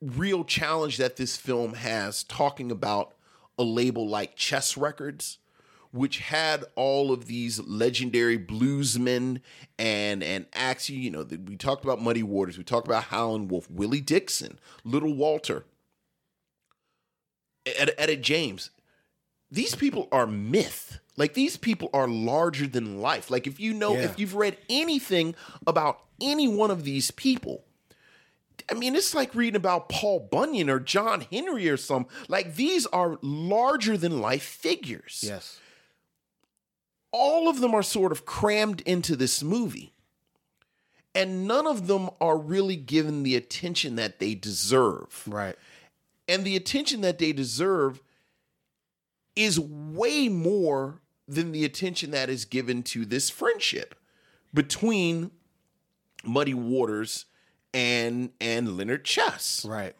real challenge that this film has, talking about a label like Chess Records, which had all of these legendary bluesmen and and acts. You know, we talked about Muddy Waters, we talked about Howlin' Wolf, Willie Dixon, Little Walter, Etta, Etta James. These people are myth. Like these people are larger than life. Like if you know, Yeah. if you've read anything about any one of these people, I mean, it's like reading about Paul Bunyan or John Henry or some. Like these are larger than life figures. Yes. All of them are sort of crammed into this movie. And none of them are really given the attention that they deserve. Right. And the attention that they deserve is way more than the attention that is given to this friendship between Muddy Waters and and Leonard Chess. Right.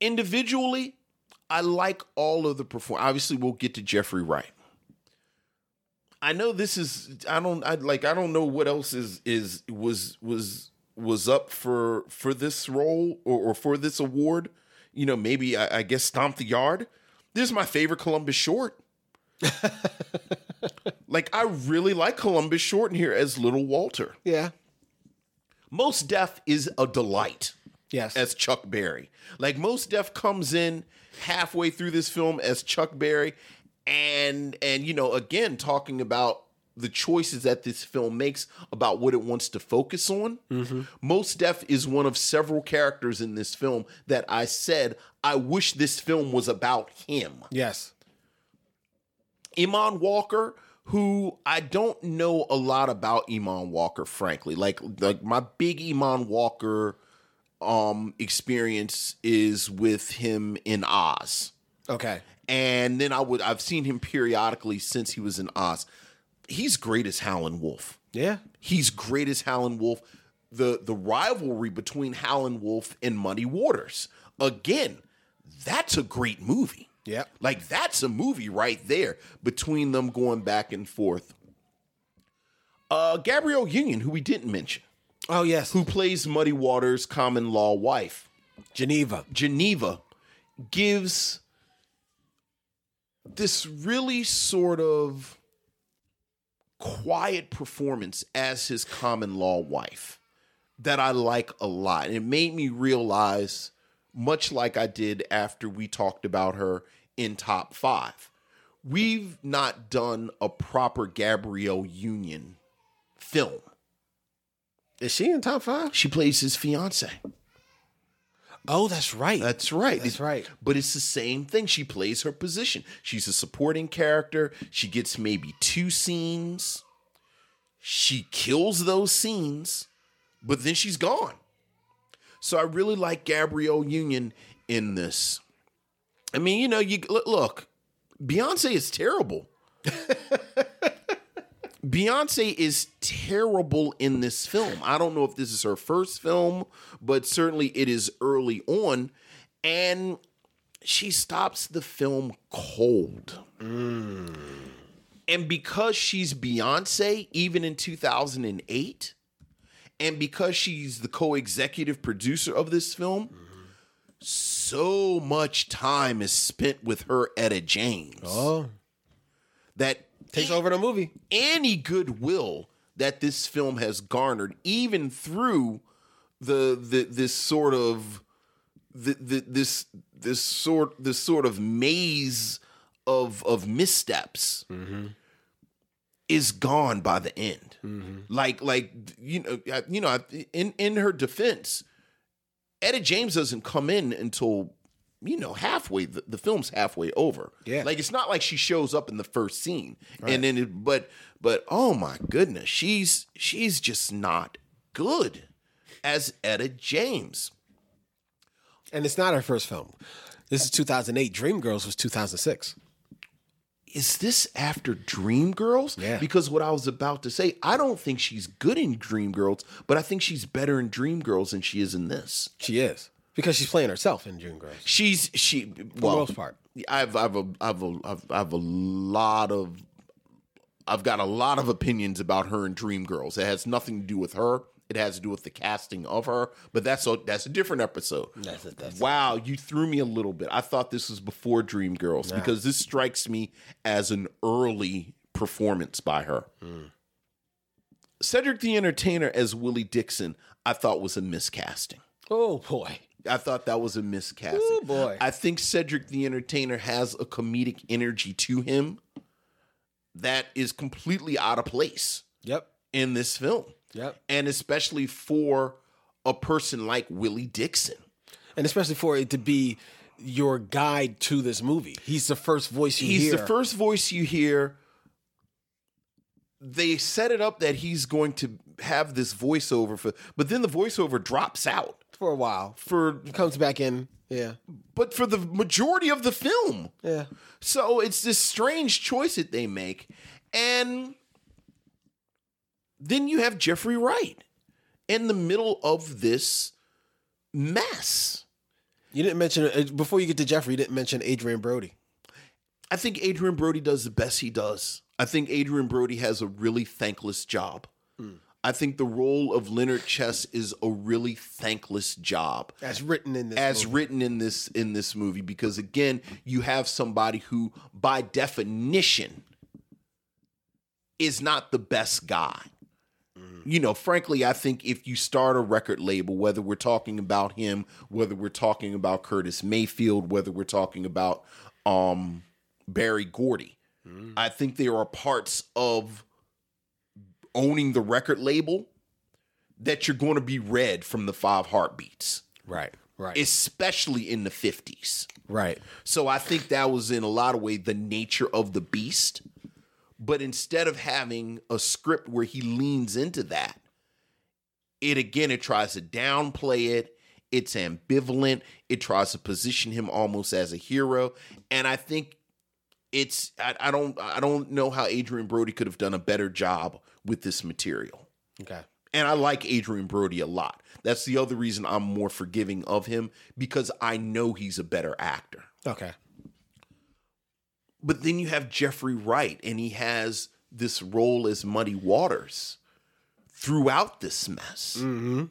Individually, I like all of the perform. Obviously, we'll get to Jeffrey Wright. I know this is I don't I like I don't know what else is is was was was up for for this role or, or for this award. You know, maybe I, I guess Stomp the Yard. This is my favorite Columbus Short. like I really like Columbus Short in here as Little Walter. Yeah. Mos Def is a delight. Yes. As Chuck Berry. Like Mos Def comes in halfway through this film as Chuck Berry and and you know again talking about the choices that this film makes about what it wants to focus on. Mm-hmm. Mos Def is one of several characters in this film that I said I wish this film was about him. Yes. Eamonn Walker, who I don't know a lot about Eamonn Walker, frankly. Like like my big Eamonn Walker um experience is with him in Oz. Okay. And then I would I've seen him periodically since he was in Oz. He's great as Howlin' Wolf. Yeah. He's great as Howlin' Wolf. The the rivalry between Howlin' Wolf and Muddy Waters. Again, that's a great movie. Yeah. Like that's a movie right there between them going back and forth. Uh Gabrielle Union, who we didn't mention, Oh yes. who plays Muddy Waters' common law wife. Geneva. Geneva gives this really sort of quiet performance as his common law wife that I like a lot. And it made me realize, much like I did after we talked about her in top five, we've not done a proper Gabrielle Union film. Is she in top five? She plays his fiance. Oh, that's right. That's right. That's right. But it's the same thing. She plays her position. She's a supporting character. She gets maybe two scenes. She kills those scenes, but then she's gone. So I really like Gabrielle Union in this. I mean, you know, you look, Beyonce is terrible. Beyonce is terrible in this film. I don't know if this is her first film, but certainly it is early on. And she stops the film cold. Mm. And because she's Beyonce, even in 2008, and because she's the co executive producer of this film, mm-hmm. So much time is spent with her Etta James. Oh. That Takes over the movie. any goodwill that this film has garnered, even through the, the this sort of the, the, this this sort this sort of maze of of missteps mm-hmm. is gone by the end. Mm-hmm. Like like you know you know in in her defense, Etta James doesn't come in until you know halfway the, the film's halfway over. Yeah. like it's not like she shows up in the first scene and then it, but but oh my goodness, she's she's just not good as Etta James. And it's not her first film. This is 2008. Dreamgirls was 2006. Is this after Dreamgirls? Yeah. Because what I was about to say, I don't think she's good in Dreamgirls, but I think she's better in Dreamgirls than she is in this. She is. Because she's playing herself in Dreamgirls. She's she well, For the most part. I've I've a I've a I've, I've a lot of I've got a lot of opinions about her in Dreamgirls. It has nothing to do with her. It has to do with the casting of her, but that's a that's a different episode. That's it, that's wow, you threw me a little bit. I thought this was before Dreamgirls because this strikes me as an early performance by her. Hmm. Cedric the Entertainer as Willie Dixon, I thought was a miscasting. Oh boy. I thought that was a miscasting. Ooh, boy. I think Cedric the Entertainer has a comedic energy to him that is completely out of place Yep. in this film. Yep. And especially for a person like Willie Dixon. And especially for it to be your guide to this movie. He's the first voice you He's hear. the first voice you hear. They set it up that he's going to have this voiceover for but then the voiceover drops out for a while. for Comes back in. Yeah. but for the majority of the film. Yeah. So it's this strange choice that they make. And then you have Jeffrey Wright in the middle of this mess. You didn't mention uh, before you get to Jeffrey. You didn't mention Adrien Brody. I think Adrien Brody does the best he does. I think Adrien Brody has a really thankless job. I think the role of Leonard Chess is a really thankless job. As written in this. as movie. written in this in this movie because again you have somebody who by definition is not the best guy you know frankly i think if you start a record label whether we're talking about him whether we're talking about curtis mayfield whether we're talking about um berry gordy i think there are parts of owning the record label that you're going to be read from the five heartbeats. Right. Right. Especially in the 50s. right. So I think that was in a lot of way the nature of the beast. But instead of having a script where he leans into that, it again it tries to downplay it. It's ambivalent. It tries to position him almost as a hero. And I think it's I, I don't I don't know how Adrien Brody could have done a better job with this material. Okay. And I like Adrien Brody a lot. That's the other reason I'm more forgiving of him because I know he's a better actor. Okay. But then you have Jeffrey Wright, and he has this role as Muddy Waters throughout this mess. Mm-hmm.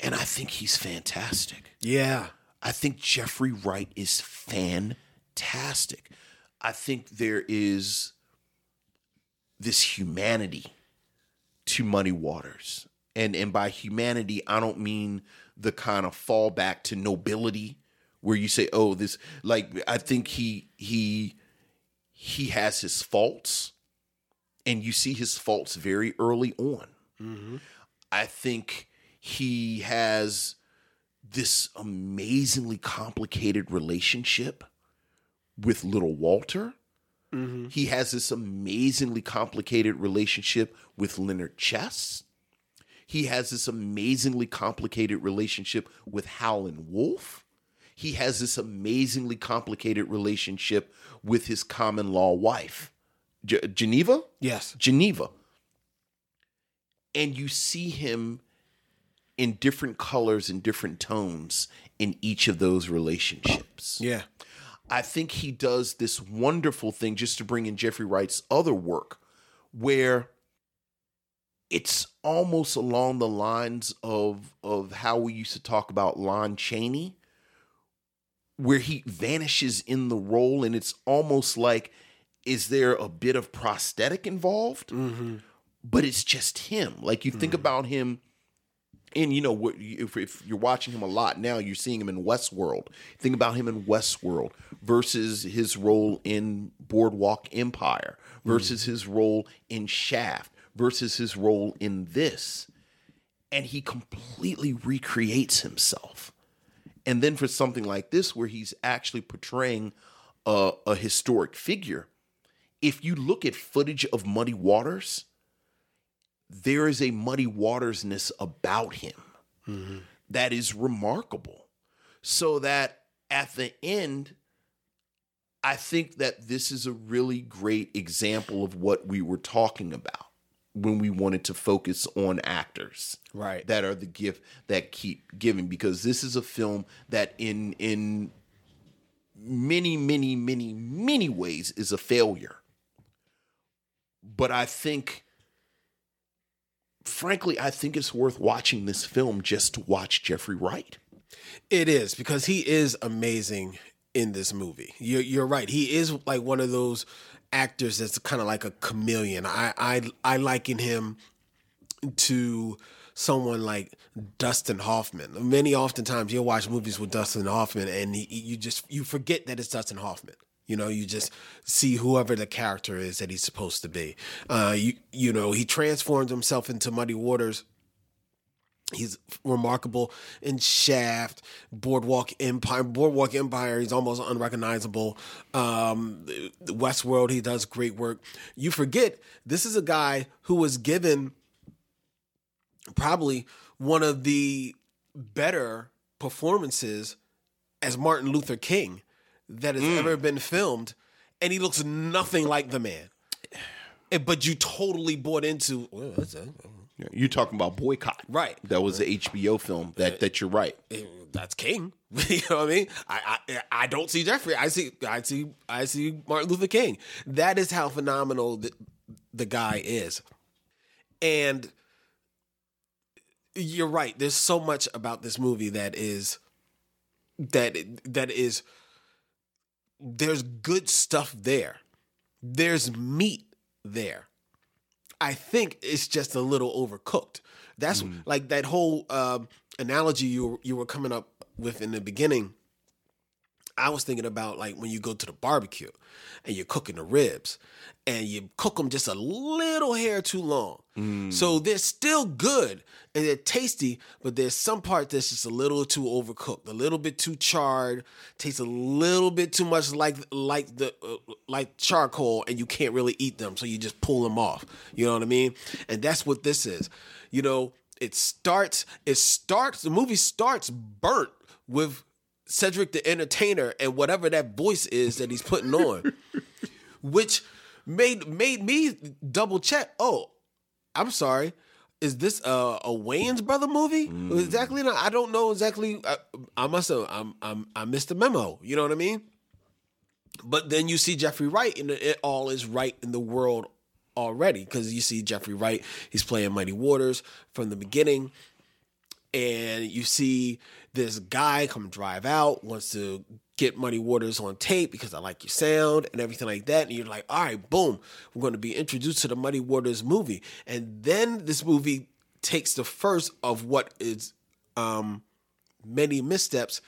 And I think he's fantastic. Yeah. I think Jeffrey Wright is fantastic. I think there is this humanity to Muddy Waters. And and by humanity, I don't mean the kind of fallback to nobility where you say, "Oh, this like I think he he he has his faults and you see his faults very early on. Mm-hmm. I think he has this amazingly complicated relationship with little Walter. Mm-hmm. He has this amazingly complicated relationship with Leonard Chess. He has this amazingly complicated relationship with Howlin' Wolf. He has this amazingly complicated relationship with his common law wife, G- Geneva. Yes. Geneva. And you see him in different colors and different tones in each of those relationships. Yeah. I think he does this wonderful thing just to bring in Jeffrey Wright's other work where it's almost along the lines of of how we used to talk about Lon Chaney where he vanishes in the role and it's almost like is there a bit of prosthetic involved? Mm-hmm. but it's just him. Like you think about him and you know if, if you're watching him a lot now you're seeing him in westworld. Think about him in westworld versus his role in boardwalk empire versus his role in shaft versus his role in this. And he completely recreates himself and then for something like this where he's actually portraying a, a historic figure if you look at footage of muddy waters there is a muddy watersness about him mm-hmm. that is remarkable. So that at the end, I think that this is a really great example of what we were talking about when we wanted to focus on actors Right. that are the gift that keep giving because this is a film that in in many many many many ways is a failure but i think frankly i think it's worth watching this film just to watch jeffrey wright It is because he is amazing in this movie. You're, you're right. He is like one of those actors that's kind of like a chameleon. I, I I liken him to someone like Dustin Hoffman. Many oftentimes you'll watch movies with Dustin Hoffman and he, you just you forget that it's Dustin Hoffman. You know, you just see whoever the character is that he's supposed to be. Uh, you you know, he transforms himself into Muddy Waters He's remarkable in Shaft, Boardwalk Empire. Boardwalk Empire, he's almost unrecognizable. Um, Westworld, he does great work. You forget this is a guy who was given probably one of the better performances as Martin Luther King that has ever been filmed, and he looks nothing like the man. Eh, But you totally bought into. Well, that's a, you're talking about boycott right that was the hbo film that uh, that you're right eh, that's King. you know what I mean? I, I I don't see Jeffrey. I see I see I see Martin Luther King. That is how phenomenal the, the guy is. And you're right. There's so much about this movie that is that that is there's good stuff there. There's meat there. I think it's just a little overcooked. That's like that whole um, analogy you you were coming up with in the beginning I was thinking about like when you go to the barbecue and you're cooking the ribs and you cook them just a little hair too long. So they're still good and they're tasty, but there's some part that's just a little too overcooked, a little bit too charred, tastes a little bit too much like like the uh, like charcoal, and you can't really eat them, so you just pull them off. You know what I mean? And that's what this is. You know, it starts. It starts. The movie starts burnt with Cedric the Entertainer and whatever that voice is that he's putting on, which made made me double check. Oh, I'm sorry. Is this a, a Wayans brother movie? Mm. Exactly. Not, I don't know exactly. I, I must have. I'm, I'm. I missed the memo. You know what I mean? But then you see Jeffrey Wright, and it all is right in the world already because you see Jeffrey Wright. He's playing Mighty Waters from the beginning, and you see this guy come drive out wants to get Muddy Waters on tape because I like your sound and everything like that. And you're like, all right, boom, we're going to be introduced to the Muddy Waters movie. And then this movie takes the first of what is um, many missteps.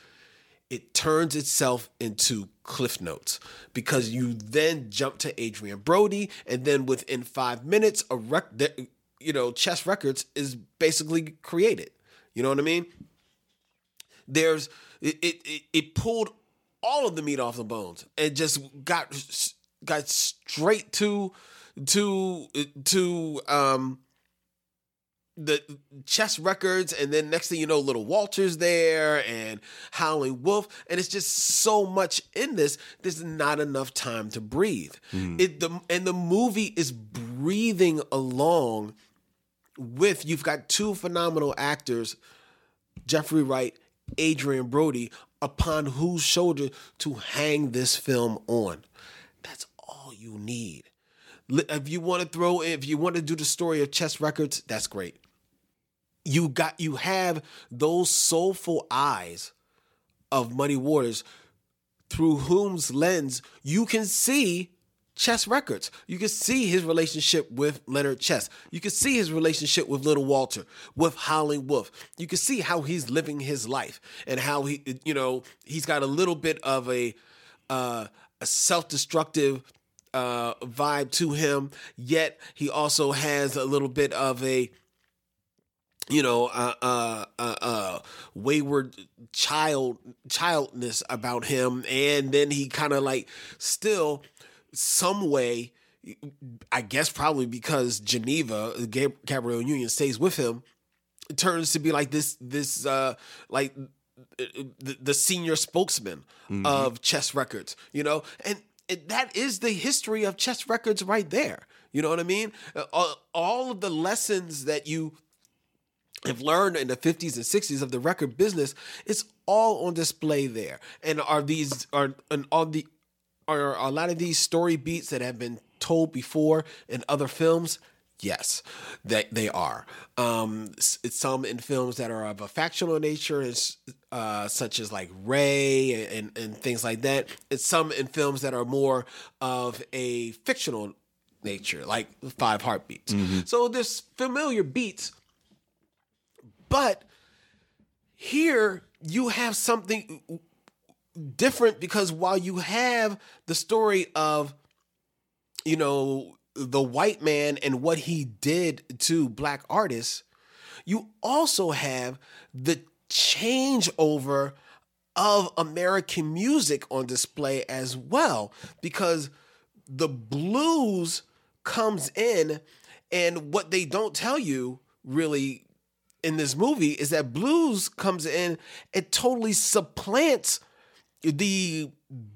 It turns itself into Cliff Notes because you then jump to Adrien Brody, and then within five minutes, a rec, you know, Chess Records is basically created. You know what I mean? There's it, it, it, pulled all of the meat off the bones. And just got got straight to to to um the chess records and then next thing you know little walter's there and howling wolf and it's just so much in this there's not enough time to breathe. It the and the movie is breathing along with you've got two phenomenal actors jeffrey wright adrien brody upon whose shoulder to hang this film on. That's all you need. If you want to throw if you want to do the story of chess records that's great. You got you have those soulful eyes of Muddy Waters through whom's lens you can see Chess Records. You can see his relationship with Leonard Chess. You can see his relationship with Little Walter, with Howling Wolf. You can see how he's living his life and how he, you know, he's got a little bit of a uh, a self-destructive uh, vibe to him. Yet he also has a little bit of a you know, uh, uh, uh, uh, wayward child childness about him, and then he kind of like still some way, I guess probably because Geneva, Gab- Gabrielle Union stays with him, turns to be like this this uh like the, the senior spokesman of Chess Records, you know, and it, that is the history of Chess Records right there. You know what I mean? All, all of the lessons that you have learned in the 50s and 60s of the record business it's all on display there and are these are and all the are a lot of these story beats that have been told before in other films? Yes that they are. Um it's some in films that are of a factional nature uh such as like ray and and things like that. It's some in films that are more of a fictional nature like five heartbeats. So there's familiar beats but here you have something different because while you have the story of, you know, the white man and what he did to black artists, you also have the changeover of American music on display as well because the blues comes in and what they don't tell you really in this movie is that blues comes in and totally supplants the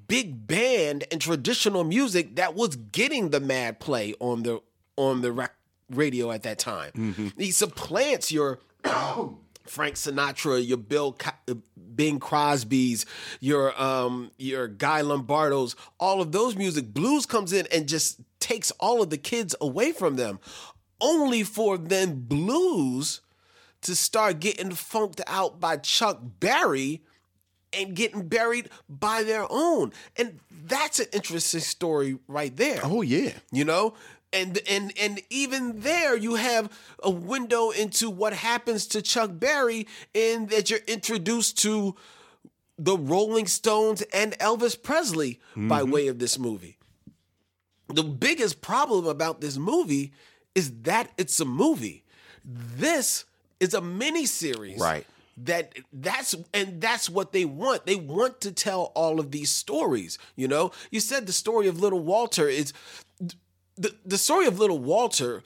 big band and traditional music that was getting the mad play on the on the rec- radio at that time. He supplants your Frank Sinatra, your Bill Co- Bing Crosby's, your um your Guy Lombardo's, all of those music blues comes in and just takes all of the kids away from them only for then blues to start getting funked out by Chuck Berry and getting buried by their own. And that's an interesting story right there. Oh yeah. You know? And and and even there you have a window into what happens to Chuck Berry in that you're introduced to the Rolling Stones and Elvis Presley by Mhm. way of this movie. The biggest problem about this movie is that it's a movie. This is a mini series. Right. That that's and that's what they want. They want to tell all of these stories. You know, you said the story of Little Walter is the the story of Little Walter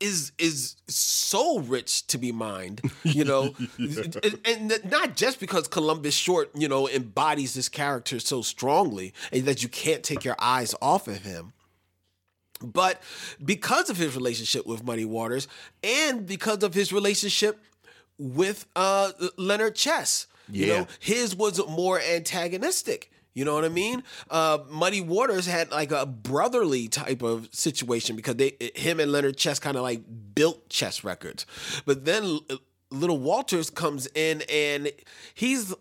is is so rich to be mined, you know, and, and not just because Columbus Short, you know, embodies this character so strongly and that you can't take your eyes off of him, but because of his relationship with Muddy Waters and because of his relationship with uh, Leonard Chess. You know, his was more antagonistic. You know what I mean? Uh, Muddy Waters had like a brotherly type of situation because they, him and Leonard Chess kind of like built Chess Records. But then Little Walters comes in and he's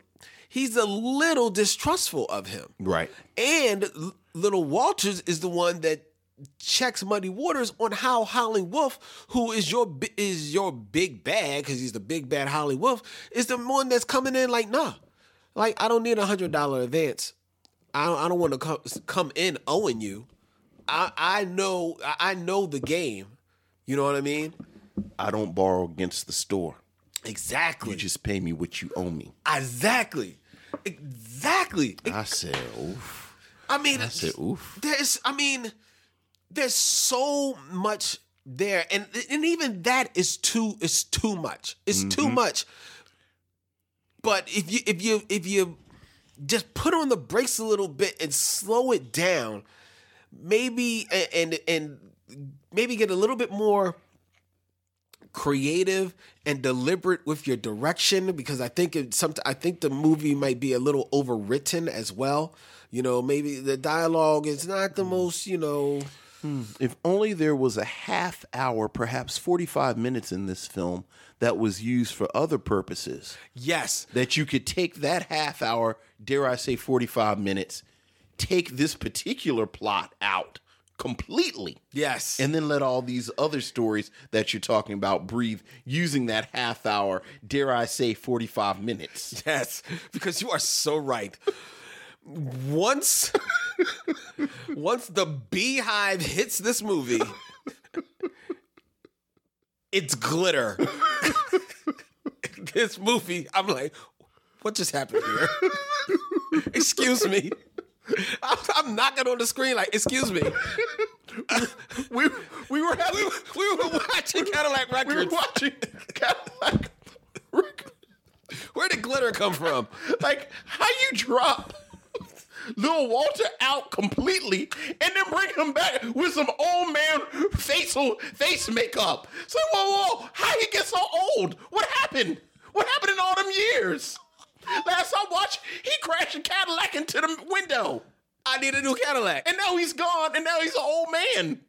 he's a little distrustful of him. Right. And Little Walters is the one that checks Muddy Waters on how Howlin' Wolf, who is your is your big bad because he's the big bad Howlin' Wolf, is the one that's coming in like, nah, like I don't need a hundred dollar advance. I don't, I don't want to come come in owing you. I I know I I know the game. You know what I mean? I don't borrow against the store. Exactly. You just pay me what you owe me. Exactly. Exactly. I said, oof. I mean, I said, oof. there's i mean there's so much there and and even that is too is too much it's too Mhm. much but if you if you if you just put on the brakes a little bit and slow it down maybe a- and and maybe get a little bit more creative and deliberate with your direction because I think it some I think the movie might be a little overwritten as well. You know, maybe the dialogue is not the most, you know, Hmm. If only there was a half hour, perhaps 45 minutes in this film that was used for other purposes. Yes. That you could take that half hour, dare I say 45 minutes, take this particular plot out completely. Yes. And then let all these other stories that you're talking about breathe using that half hour, dare I say 45 minutes. Yes, because you are so right. Once once the beehive hits this movie, it's glitter. this movie, I'm like, what just happened here? excuse me. I'm, I'm knocking on the screen like, excuse me. we we were having, we, we were watching Cadillac Records. We were watching Cadillac. Records. Where did glitter come from? Like, how you drop Lil Walter out completely and then bring him back with some old man facial face makeup? So whoa, whoa, how he get so old? What happened? What happened in all them years? Last I watched, he crashed a Cadillac into the window. I need a new Cadillac. And now he's gone, and now he's an old man.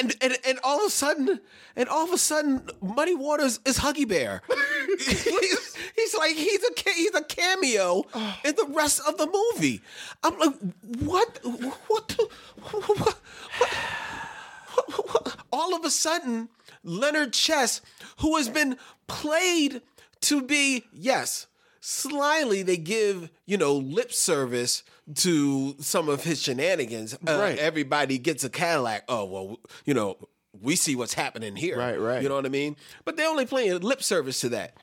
And, and and all of a sudden, and all of a sudden, Muddy Waters is Huggy Bear. he's, he's like he's a he's a cameo in the rest of the movie. I'm like, what? What? the- What? what, what, what? All of a sudden, Leonard Chess, who has been played to be yes, slyly they give you know lip service to some of his shenanigans. Uh, Right. Everybody gets a Cadillac. Oh well, you know we see what's happening here. Right, right. You know what I mean? But they only playing lip service to that.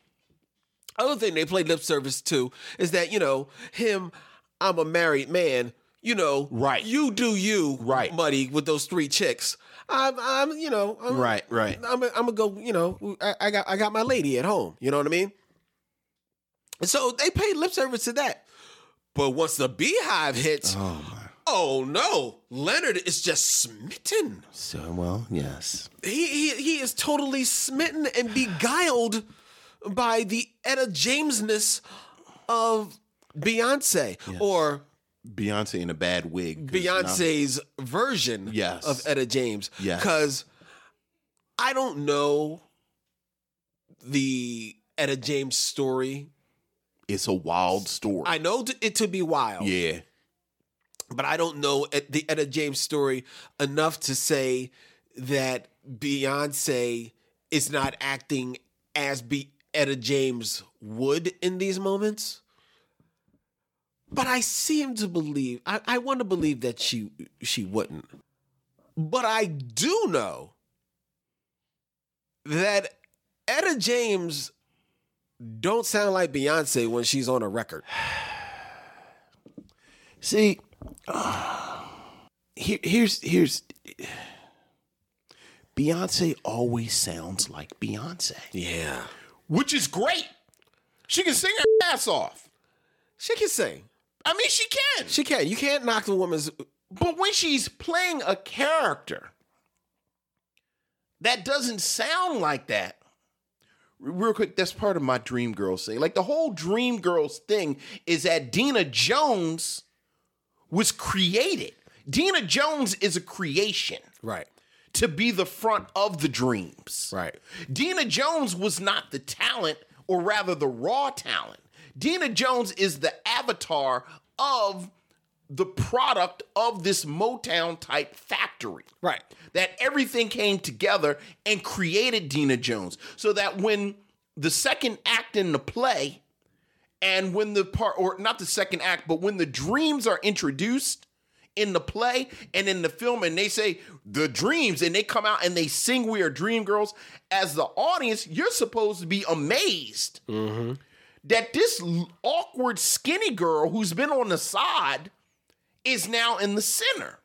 Other thing they play lip service to is that you know him. I'm a married man. You know, Right. You do you, Right. Muddy, with those three chicks. I'm, I'm, you know, I'm, Right, right. I'm, I'm gonna go. You know, I, I got, I got my lady at home. You know what I mean? And so they paid lip service to that. But once the beehive hits, Oh my. oh no, Leonard is just smitten. So well, yes. He, he he is totally smitten and beguiled by the Etta Jamesness of Beyonce or Beyonce in a bad wig. 'cause now- Beyonce's version Yes. of Etta James. Yes. Because I don't know the Etta James story. It's a wild story. I know it to be wild. yeah. but I don't know et- the Etta James story enough to say that Beyonce is not acting as be Etta James would in these moments. but I seem to believe I, I want to believe that she she wouldn't. But I do know that Etta James don't sound like Beyonce when she's on a record. See, here, here's here's Beyonce always sounds like Beyonce. Yeah. Which is great. She can sing her ass off. She can sing. I mean, she can. She can. You can't knock the woman's But when she's playing a character that doesn't sound like that, real quick, that's part of my Dream Girls thing. Like the whole Dream Girls thing is that Deena Jones was created. Deena Jones is a creation. Right. To be the front of the dreams. Right. Deena Jones was not the talent, or rather the raw talent. Deena Jones is the avatar of the product of this Motown type factory. Right. That everything came together and created Deena Jones. So that when the second act in the play, and when the part, or not the second act, but when the dreams are introduced in the play and in the film, and they say the dreams, and they come out and they sing We Are Dream Girls, as the audience, you're supposed to be amazed mm-hmm. that this awkward skinny girl who's been on the side is now in the center.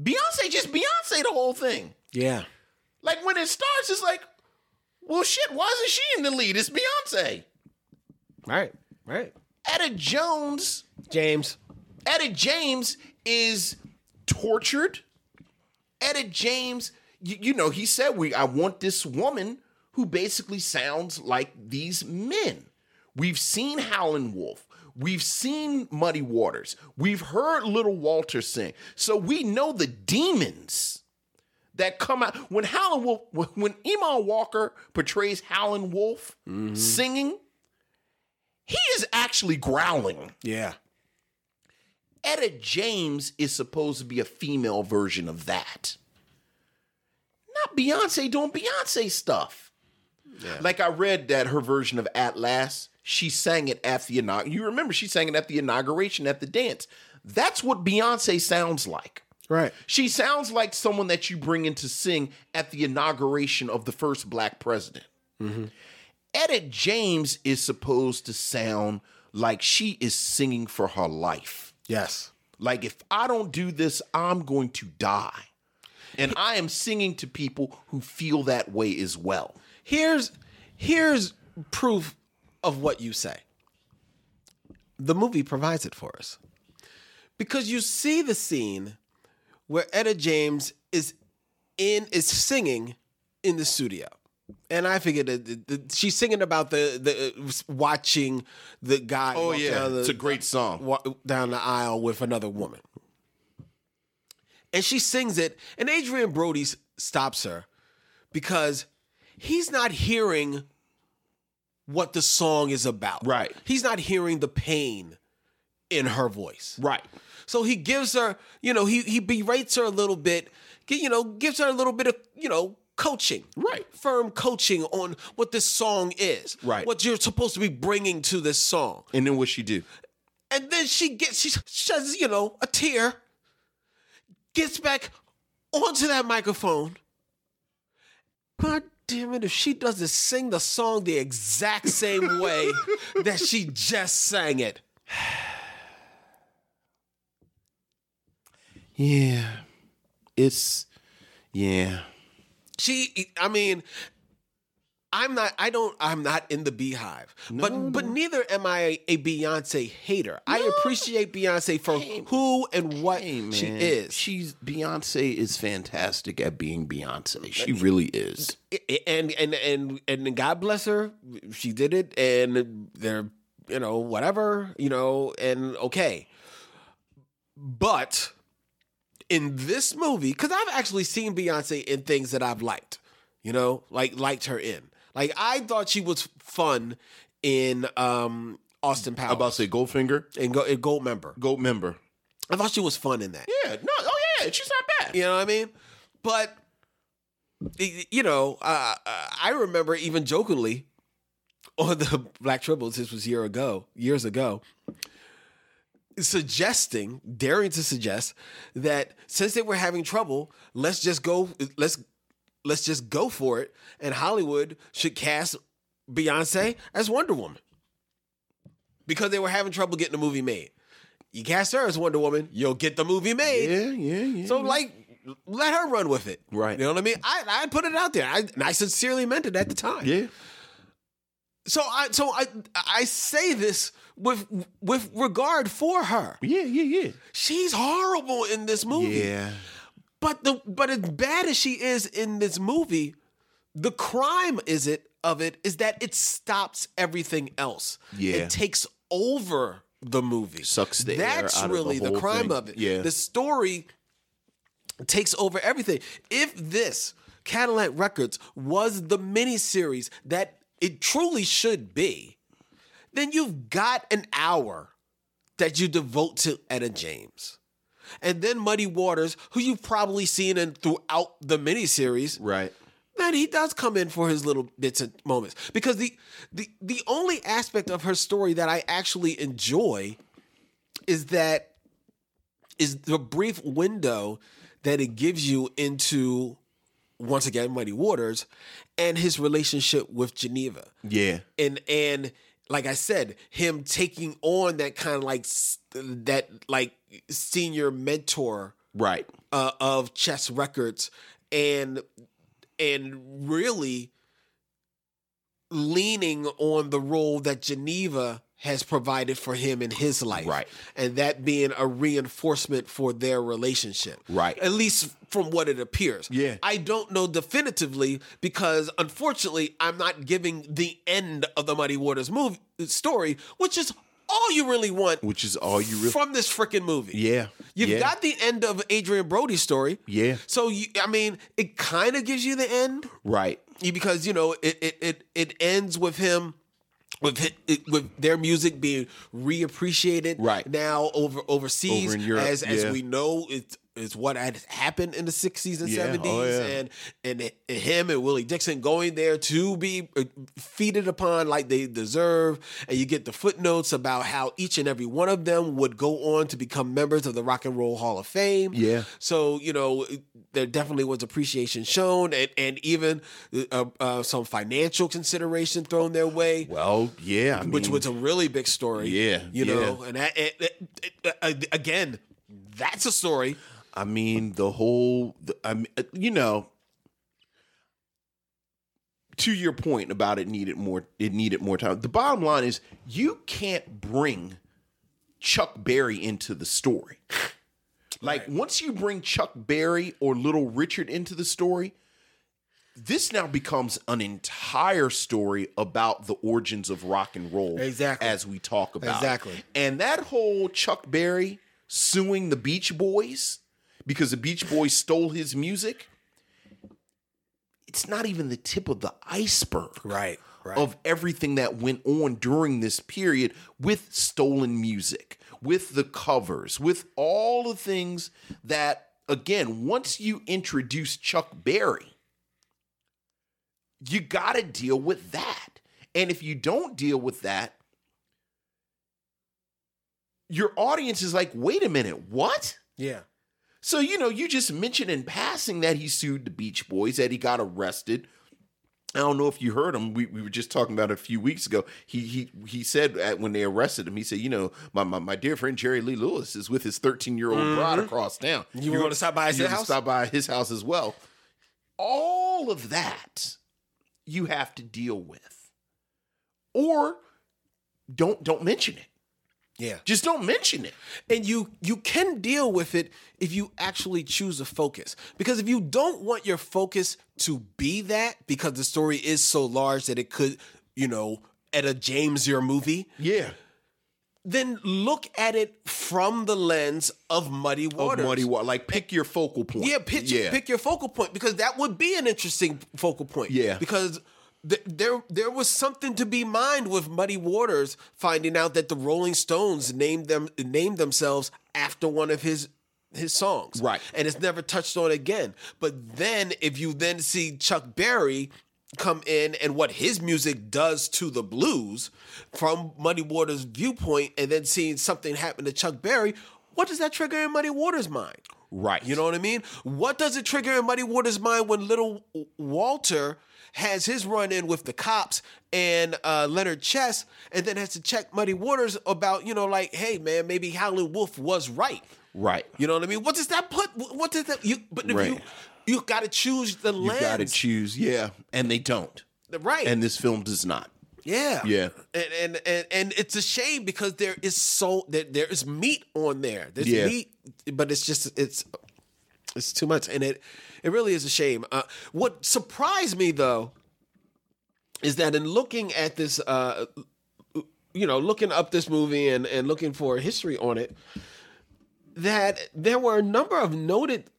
Beyonce just Beyonce the whole thing. Yeah. Like when it starts, it's like, well, shit, why isn't she in the lead? It's Beyonce. Right. Right. Etta Jones, James. Etta James is tortured. Etta James, you, you know, he said, "We, I want this woman who basically sounds like these men." We've seen Howlin' Wolf. We've seen Muddy Waters. We've heard Little Walter sing. So we know the demons that come out when Howlin' Wolf, when- Eamonn Walker portrays Howlin' Wolf mm-hmm. singing, he is actually growling. Yeah. Etta James is supposed to be a female version of that. Not Beyonce doing Beyonce stuff. Like I read that her version of At Last, she sang it at the inauguration. You remember she sang it at the inauguration at the dance. That's what Beyonce sounds like. Right. She sounds like someone that you bring in to sing at the inauguration of the first black president. Mm-hmm. Etta James is supposed to sound like she is singing for her life. Yes. Like, if I don't do this, I'm going to die. And I am singing to people who feel that way as well. Here's here's proof of what you say. The movie provides it for us. Because you see the scene where Etta James is in is singing in the studio. And I figured that she's singing about the the uh, watching the guy. Oh, yeah. the- It's a great song. down the aisle with another woman, and she sings it. And Adrien Brody stops her because he's not hearing what the song is about. Right. He's not hearing the pain in her voice. Right. So he gives her, you know, he he berates her a little bit, you know, gives her a little bit of, you know, coaching. Right. Firm coaching on what this song is. Right. What you're supposed to be bringing to this song. And then what she do? And then she gets, she sheds, you know, a tear, gets back onto that microphone. God damn it, if she doesn't sing the song the exact same way that she just sang it. Yeah. It's, yeah. She, I mean, I'm not. I don't. I'm not in the Beehive, but but neither am I a Beyonce hater. I appreciate Beyonce for who and what she is. She's Beyonce is fantastic at being Beyonce. She really is. and and and and God bless her, she did it, and they're you know whatever you know, and okay, but in this movie, because I've actually seen Beyonce in things that I've liked, you know, like liked her in. Like I thought she was fun in um Austin Powers. I'm about to say Goldfinger and Go, in Gold Member. Gold member. I thought she was fun in that. Yeah. No. Oh yeah. She's not bad. You know what I mean? But you know, uh, I remember even jokingly on the Black Tribbles. This was year ago, years ago, suggesting, daring to suggest that since they were having trouble, let's just go let's let's just go for it and Hollywood should cast Beyonce as Wonder Woman. Because they were having trouble getting the movie made. You cast her as Wonder Woman, you'll get the movie made. Yeah, yeah, yeah. So like let her run with it. Right. You know what I mean? I I put it out there. I and I sincerely meant it at the time. Yeah. So I so I I say this with with regard for her. Yeah, yeah, yeah. She's horrible in this movie. Yeah. But the but as bad as she is in this movie, the crime is it of it is that it stops everything else. Yeah. It takes over the movie. Sucks the air That's out of the really the, crime thing. of it. Yeah. The story takes over everything. If this Cadillac Records was the miniseries that it truly should be, then you've got an hour that you devote to Etta James. And then Muddy Waters, who you've probably seen in throughout the miniseries, Right. then he does come in for his little bits and moments. Because the the the only aspect of her story that I actually enjoy is that is the brief window that it gives you into once again Muddy Waters and his relationship with Geneva Yeah. and and like I said, him taking on that kind of like that like senior mentor Right. uh, of Chess Records, and and really leaning on the role that Geneva has provided for him in his life, Right. and that being a reinforcement for their relationship, Right. At least from what it appears. Yeah. I don't know definitively because unfortunately I'm not giving the end of the Muddy Waters movie story, which is all you really want Which is all you really. from this freaking movie. Yeah. You've yeah. got the end of Adrien Brody's story. Yeah. So you, I mean, it kind of gives you the end Right. because you know it it it, it ends with him with it, with their music being reappreciated Right. now over overseas Over in Europe, as as yeah. we know it's is what had happened in the 60s and Yeah, 70s oh, yeah. and and it- him and Willie Dixon going there to be uh, feeded upon like they deserve and you get the footnotes about how each and every one of them would go on to become members of the Rock and Roll Hall of Fame Yeah. so you know, there definitely was appreciation shown, and and even uh, uh, some financial consideration thrown their way, Well, yeah. I which mean, was a really big story. Yeah, you know, yeah. and that, it, it, it, uh, again, that's a story. I mean, the whole, the, I mean, uh, you know, to your point about it needed more, it needed more time. The bottom line is you can't bring Chuck Berry into the story. Like once you bring Chuck Berry or Little Richard into the story, this now becomes an entire story about the origins of rock and roll. Exactly. As we talk about. it. Exactly. And that whole Chuck Berry suing the Beach Boys because the Beach Boys stole his music, it's not even the tip of the iceberg Right, right. of everything that went on during this period with stolen music, with the covers, with all the things that, again, once you introduce Chuck Berry, you got to deal with that. And if you don't deal with that, your audience is like, wait a minute, what? yeah, So, you know, you just mentioned in passing that he sued the Beach Boys, that he got arrested. I don't know if you heard him. We, we were just talking about it a few weeks ago. He he he said at, when they arrested him, he said, you know, my, my, my dear friend Jerry Lee Lewis is with his 13 year old mm-hmm. bride across town. You were gonna stop by his house? Stop by his house as well. All of that you have to deal with, or don't don't mention it. Yeah. Just don't mention it. and you you can deal with it if you actually choose a focus because if you don't want your focus to be that because the story is so large that it could you know Etta James your movie Yeah. then look at it from the lens of muddy waters Of muddy water. Like pick your focal point. yeah pick, pick your focal point because that would be an interesting focal point Yeah. because th- there there was something to be mined with Muddy Waters finding out that the Rolling Stones named them named themselves after one of his his songs. Right. And it's never touched on again. But then if you then see Chuck Berry come in and what his music does to the blues from Muddy Waters' viewpoint, and then seeing something happen to Chuck Berry, what does that trigger in Muddy Waters' mind? Right. You know what I mean? What does it trigger in Muddy Waters' mind when little Walter has his run in with the cops and uh, Leonard Chess, and then has to check Muddy Waters about, you know, like, hey man, maybe Howlin' Wolf was right. Right. You know what I mean? What does that put? What does that? You, but if you Right. you got to choose the land. You lens, got to choose. Yeah. And they don't. right? And this film does not. Yeah. Yeah. And, and and and it's a shame because there is so there, there is meat on there. There's Yeah. meat, but it's just it's it's too much, and it it really is a shame. Uh, what surprised me though is that in looking at this, uh, you know, looking up this movie and and looking for history on it, that there were a number of noted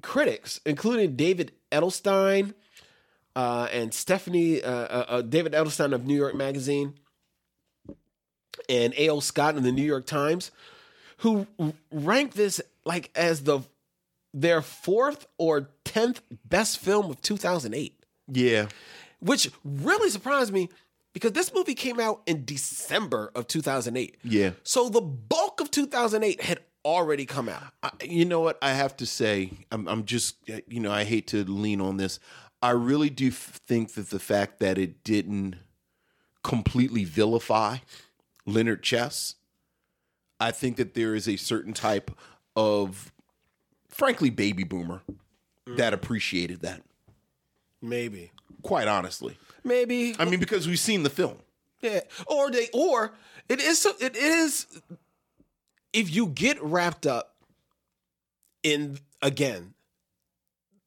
critics, including David Edelstein uh, and Stephanie, uh, uh, uh, David Edelstein of New York Magazine, and A.O. Scott in the New York Times, who ranked this like as the their fourth or tenth best film of 2008, Yeah. which really surprised me because this movie came out in December of 2008. Yeah. So the bulk of 2008 had already come out. I, you know what I have to say? I'm, I'm just, you know, I hate to lean on this. I really do f- think that the fact that it didn't completely vilify Leonard Chess, I think that there is a certain type of, frankly, baby boomer mm. that appreciated that. Maybe. Quite honestly, Maybe. I mean, because we've seen the film. Yeah, or they, or it is, so- it is. If you get wrapped up in again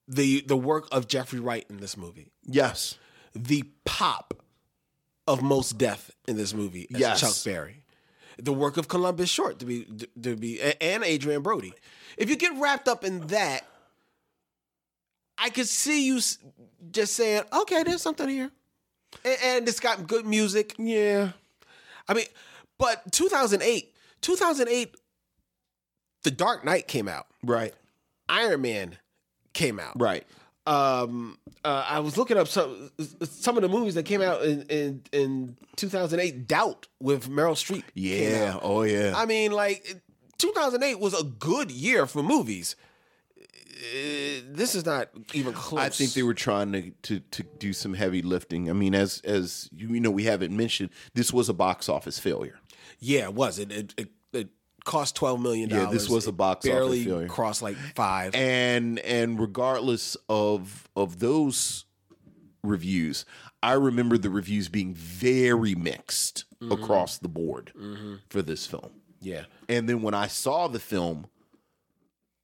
the the work of Jeffrey Wright in this movie, Yes. the pop of Mos Def in this movie as Yes. Chuck Berry, the work of Columbus Short to be to be and Adrien Brody. If you get wrapped up in that, I could see you just saying, "Okay, there's something here," and, and it's got good music. Yeah. I mean, but 2008, 2008, The Dark Knight came out. Right. Iron Man came out. Right. Um, uh, I was looking up some some of the movies that came out in in, in 2008. Doubt with Meryl Streep. Yeah. Oh, yeah. I mean, like 2008 was a good year for movies. Uh, This is not even close. I think they were trying to, to to do some heavy lifting. I mean, as as you know, we haven't mentioned this was a box office failure. Yeah, it was. It it, it, it cost 12 million. dollars. Yeah, this was a box office barely failure. crossed like five. And and regardless of of those reviews, I remember the reviews being very mixed mm-hmm. across the board mm-hmm. for this film. yeah. And then when I saw the film,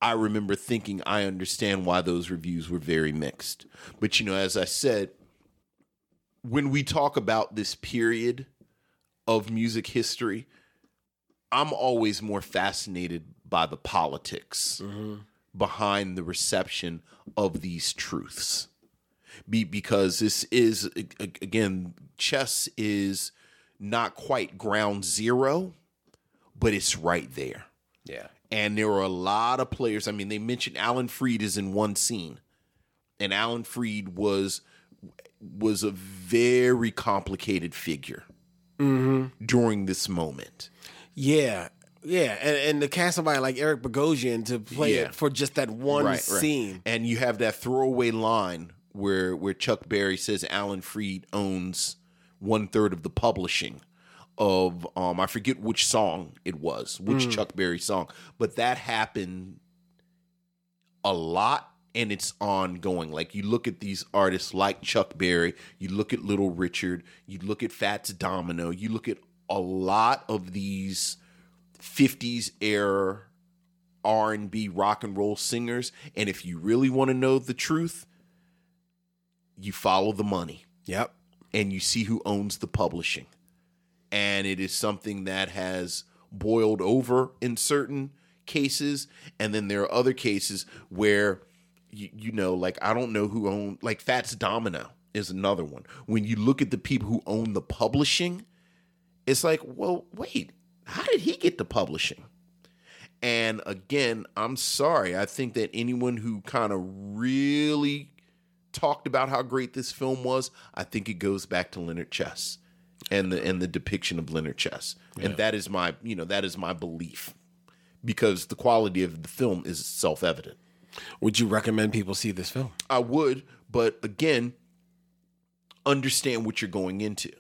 I remember thinking I understand why those reviews were very mixed. But you know, as I said, when we talk about this period of music history, I'm always more fascinated by the politics mm-hmm. behind the reception of these truths. Be, because this is again, chess is not quite ground zero, but it's right there. Yeah. And there are a lot of players. I mean, they mentioned Alan Freed is in one scene, and Alan Freed was was a very complicated figure mm-hmm. during this moment. Yeah. Yeah. And, and to cast somebody like Eric Bogosian to play Yeah. it for just that one Right, right. scene. and you have that throwaway line where where Chuck Berry says Alan Freed owns one third of the publishing of um I forget which song it was, which Mm. Chuck Berry song, but that happened a lot and it's ongoing. Like you look at these artists like Chuck Berry, you look at Little Richard, you look at Fats Domino, you look at a lot of these 50s era R&B rock and roll singers and if you really want to know the truth, you follow the money Yep. and you see who owns the publishing. And it is something that has boiled over in certain cases. And then there are other cases where, you, you know, like I don't know who owned, like Fats Domino is another one. When you look at the people who own the publishing, it's like, well, wait, how did he get the publishing? And again, I'm sorry. I think that anyone who kind of really talked about how great this film was, I think it goes back to Leonard Chess and the and the depiction of Leonard Chess. And that is my, you know, that is my belief. Because the quality of the film is self-evident. Would you recommend people see this film? I would, but again, understand what you're going into.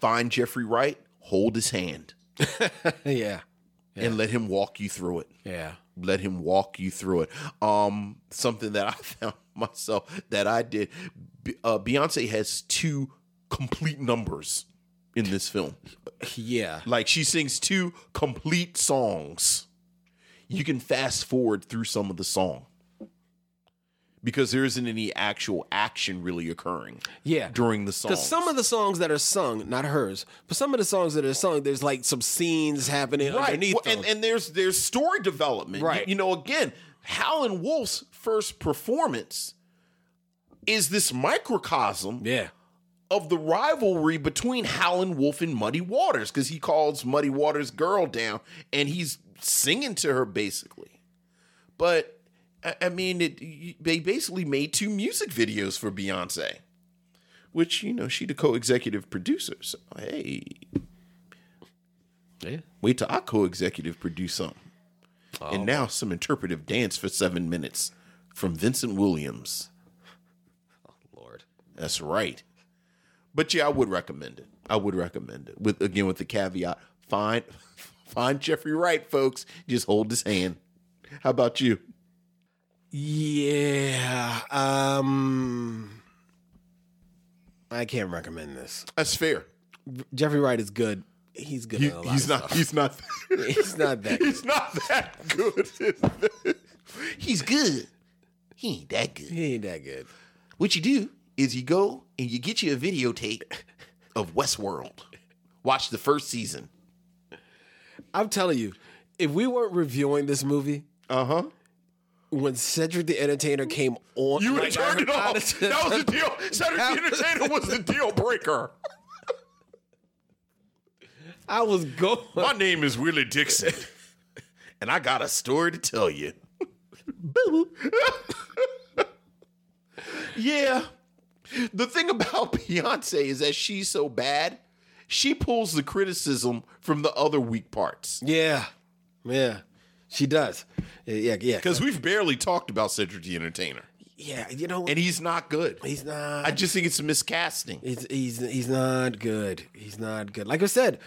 Find Jeffrey Wright, hold his hand, yeah. and let him walk you through it. Yeah. Let him walk you through it. Um, something that I found myself that I did. Uh, Beyonce has two complete numbers in this film. Yeah. Like she sings two complete songs. You can fast forward through some of the song because there isn't any actual action really occurring. Yeah. during the song. Because some of the songs that are sung, not hers, but some of the songs that are sung, there's like some scenes happening right, underneath Well, and and there's there's story development. You- Right. You, know, again, Howlin' Wolf's first performance is this microcosm. Yeah. Of the rivalry between Howlin' Wolf and Muddy Waters, because he calls Muddy Waters' girl down, and he's singing to her basically. But I I mean, it, they basically made two music videos for Beyonce, which you know she the co-executive producer. So hey, Yeah. wait till I co-executive produce something. Oh, and now some interpretive dance for seven minutes from Vincent Williams. Oh Lord. That's right. But yeah, I would recommend it. I would recommend it. With again with the caveat, find find Jeffrey Wright, folks. Just hold his hand. How about you? Yeah. Um I can't recommend this. That's fair. Jeffrey Wright is good. He's good. He- at a lot he's of not. stuff. He's not. He's not that. He's not that good. he's good. He ain't that good. He ain't that good. What you do is you go and you get you a videotape of Westworld. Watch the first season. I'm telling you, if we weren't reviewing this movie, uh huh. When Cedric the Entertainer came on, You would like, turned it off. That was the deal. Cedric the Entertainer was the deal breaker. I was going. My name is Willie Dixon, and I got a story to tell you. yeah. The thing about Beyonce is that she's so bad, she pulls the criticism from the other weak parts. Yeah. Yeah. She does. Yeah, yeah. Because we've barely talked about Cedric the Entertainer. Yeah, you know, And he's not good. he's not. I just think it's a miscasting. He's he's he's not good. He's not good. Like I said,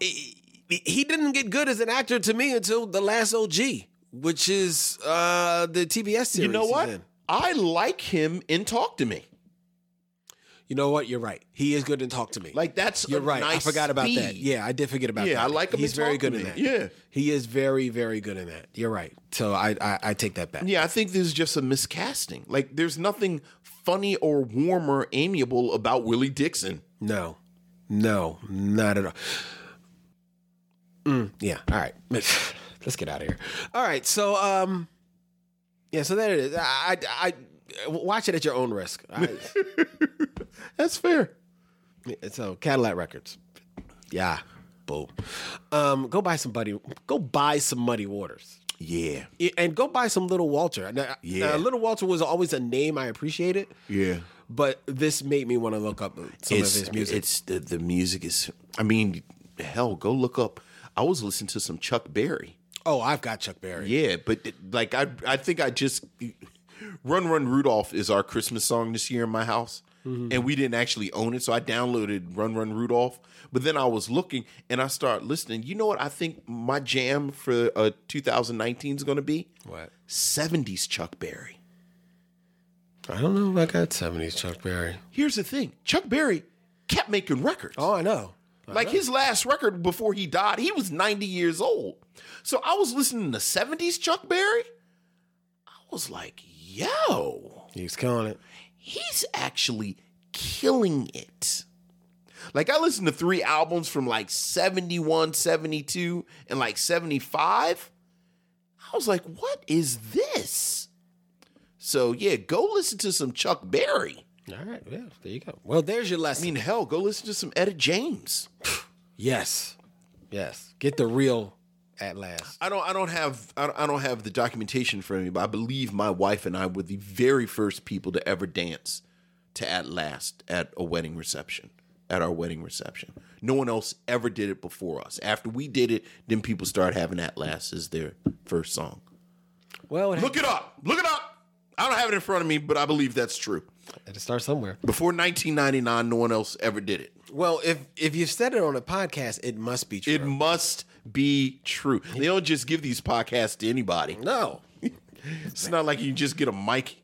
he, he didn't get good as an actor to me until the last OG, which is uh the TBS series. You know what? I like him in Talk to Me. You know what? You're right. He is good in Talk to Me. Like that's You're a right. I forgot about that. Yeah, I did forget about Yeah, that. Yeah, I like him He's very good in that. Yeah. he is very very good in that. You're right. So I I, I take that back. Yeah, I think this is just a miscasting. Like, there's nothing funny or warm or amiable about Willie Dixon. No, no, not at all. Mm, yeah. All right. Let's get out of here. All right. So, um, yeah. So there it is. I, I, I watch it at your own risk. I, That's fair. so Cadillac Records. Yeah. Boom. Um, go buy some buddy. Go buy some Muddy Waters. Yeah. And go buy some Little Walter. Now, Yeah. now, Little Walter was always a name I appreciated, Yeah. but this made me want to look up some it's, of his music. It's the, the music is, I mean, hell, go look up. I was listening to some Chuck Berry. oh, I've got Chuck Berry. Yeah, but like, I, I think I just, Run Run Rudolph is our Christmas song this year in my house. And we didn't actually own it. So I downloaded Run Run Rudolph. But then I was looking and I started listening. You know what I think my jam for uh, 2019 is going to be? What? 70s Chuck Berry. I don't know if I got 70s Chuck Berry. Here's the thing Chuck Berry kept making records. Oh, I know. like his last record before he died, he was 90 years old. So I was listening to 70s Chuck Berry. I was like, yo, He's killing it. he's actually killing it. Like I listened to three albums from like 71, 72, and like 75. I was like, what is this? So yeah, go listen to some Chuck Berry. All right, yeah, there you go. Well, there's your lesson. I mean, hell, go listen to some Etta James. yes, yes. Get the real at last. I don't. I don't have. I don't, I don't have the documentation for me, but I believe my wife and I were the very first people to ever dance to "At Last" at a wedding reception. At our wedding reception, no one else ever did it before us. After we did it, then people started having "At Last" as their first song. Well, it Look it up. Look it up. I don't have it in front of me, but I believe that's true. Had to start somewhere. Before 1999, no one else ever did it. Well, if if you said it on a podcast, it must be true. It must be true. They don't just give these podcasts to anybody. no, It's not like you just get a mic,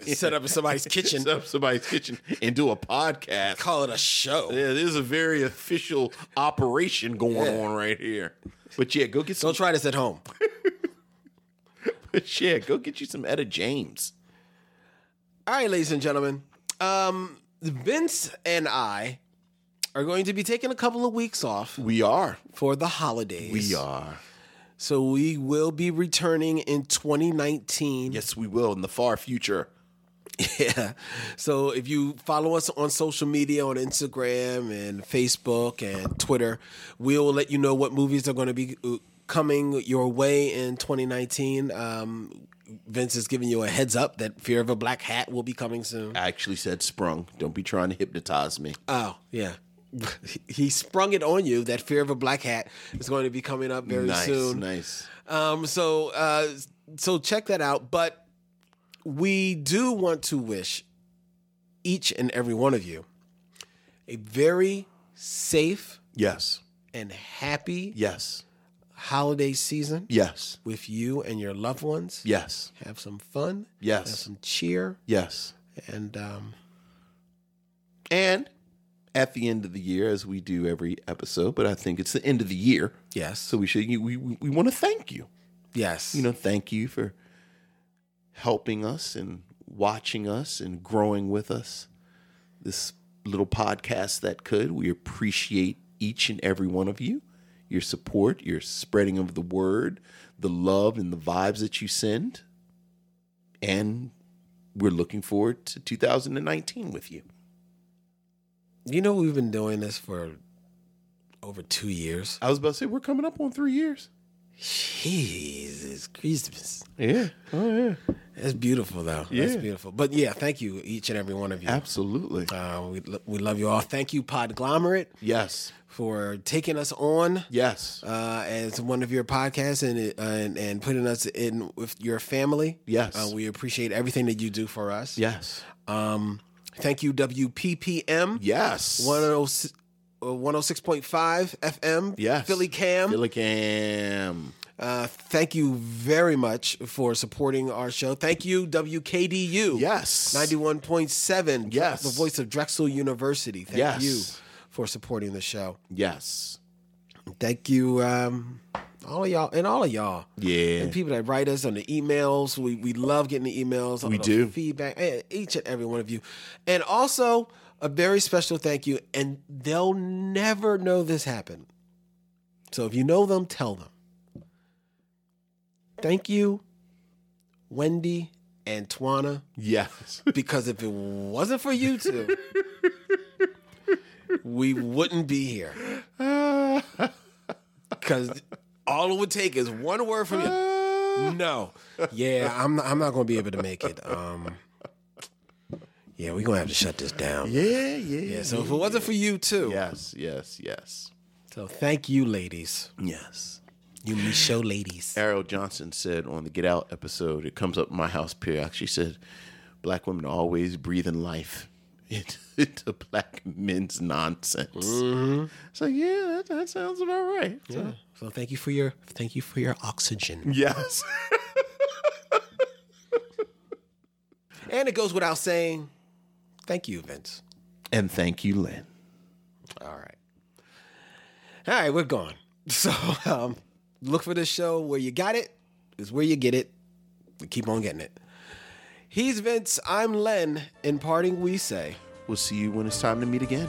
set up in somebody's kitchen, set up somebody's kitchen, and do a podcast. call it a show. Yeah, this is a very official operation going Yeah. on right here. But yeah, go get some. Don't try this at home. But yeah, go get you some Etta James. All right, ladies and gentlemen. Um, Vince and I are going to be taking a couple of weeks off We are. for the holidays. We are. So we will be returning in 2019. Yes, we will in the far future. Yeah. So if you follow us on social media on Instagram and Facebook and Twitter, we'll let you know what movies are going to be uh, coming your way in 2019. Um, Vince is giving you a heads up that Fear of a Black Hat will be coming soon. I actually said sprung. Don't be trying to hypnotize me. Oh, yeah. he sprung it on you that Fear of a Black Hat is going to be coming up very nice, soon. nice. Um, so uh, so check that out. But we do want to wish each and every one of you a very safe Yes, and happy yes, holiday season yes, with you and your loved ones. yes, Have some fun. Yes. Have some cheer. yes. And um, And at the end of the year, as we do every episode, but I think it's the end of the year, yes. so we should we we, we want to thank you. yes. You know, thank you for helping us and watching us and growing with us. This little podcast that could. We appreciate each and every one of you, your support, your spreading of the word, the love and the vibes that you send. And we're looking forward to 2019 with you. You know we've been doing this for over two years. I was about to say, we're coming up on three years. Jesus Christmas. Yeah. Oh, yeah. That's beautiful, though. That's Yeah. beautiful. But yeah, thank you, each and every one of you. Absolutely. Uh, we, we love you all. Thank you, Podglomerate, Yes. for taking us on Yes. uh, as one of your podcasts and, uh, and and putting us in with your family. Yes. Uh, we appreciate everything that you do for us. Yes. Um, thank you, WPPM. Yes. 106 uh, 106.5 FM. Yes. Philly Cam. Philly Cam. Uh, thank you very much for supporting our show. Thank you, WKDU. Yes. 91.7. Yes. The voice of Drexel University. Thank Yes. you for supporting the show. Yes. Thank you, um, all of y'all, and all of y'all. Yeah. And people that write us on the emails. We, we love getting the emails. We the do. Feedback. Each and every one of you. And also, a very special thank you. And they'll never know this happened. So if you know them, tell them. Thank you, Wendy and Twana, Yes. because if it wasn't for you two, we wouldn't be here. Because all it would take is one word from you. No. Yeah, I'm not, I'm not going to be able to make it. Um, yeah, we're going to have to shut this down. Yeah, yeah. Yeah, so if it wasn't for you too. Yes, yes, yes. So thank you, ladies. Yes. You Michaud ladies. Ariell Johnson said on the Get Out episode, it comes up in my house period. She said, Black women are always breathing life into, into black men's nonsense. Mm-hmm. So yeah, that, that sounds about right. So- So thank you for your thank you for your oxygen. yes. And it goes without saying, thank you, Vince. and thank you, Lynn. All right. All right, we're gone. So um, look for this show where you got it is where you get it. We keep on getting it. He's Vince. I'm Len. In parting, we say. We'll see you when it's time to meet again.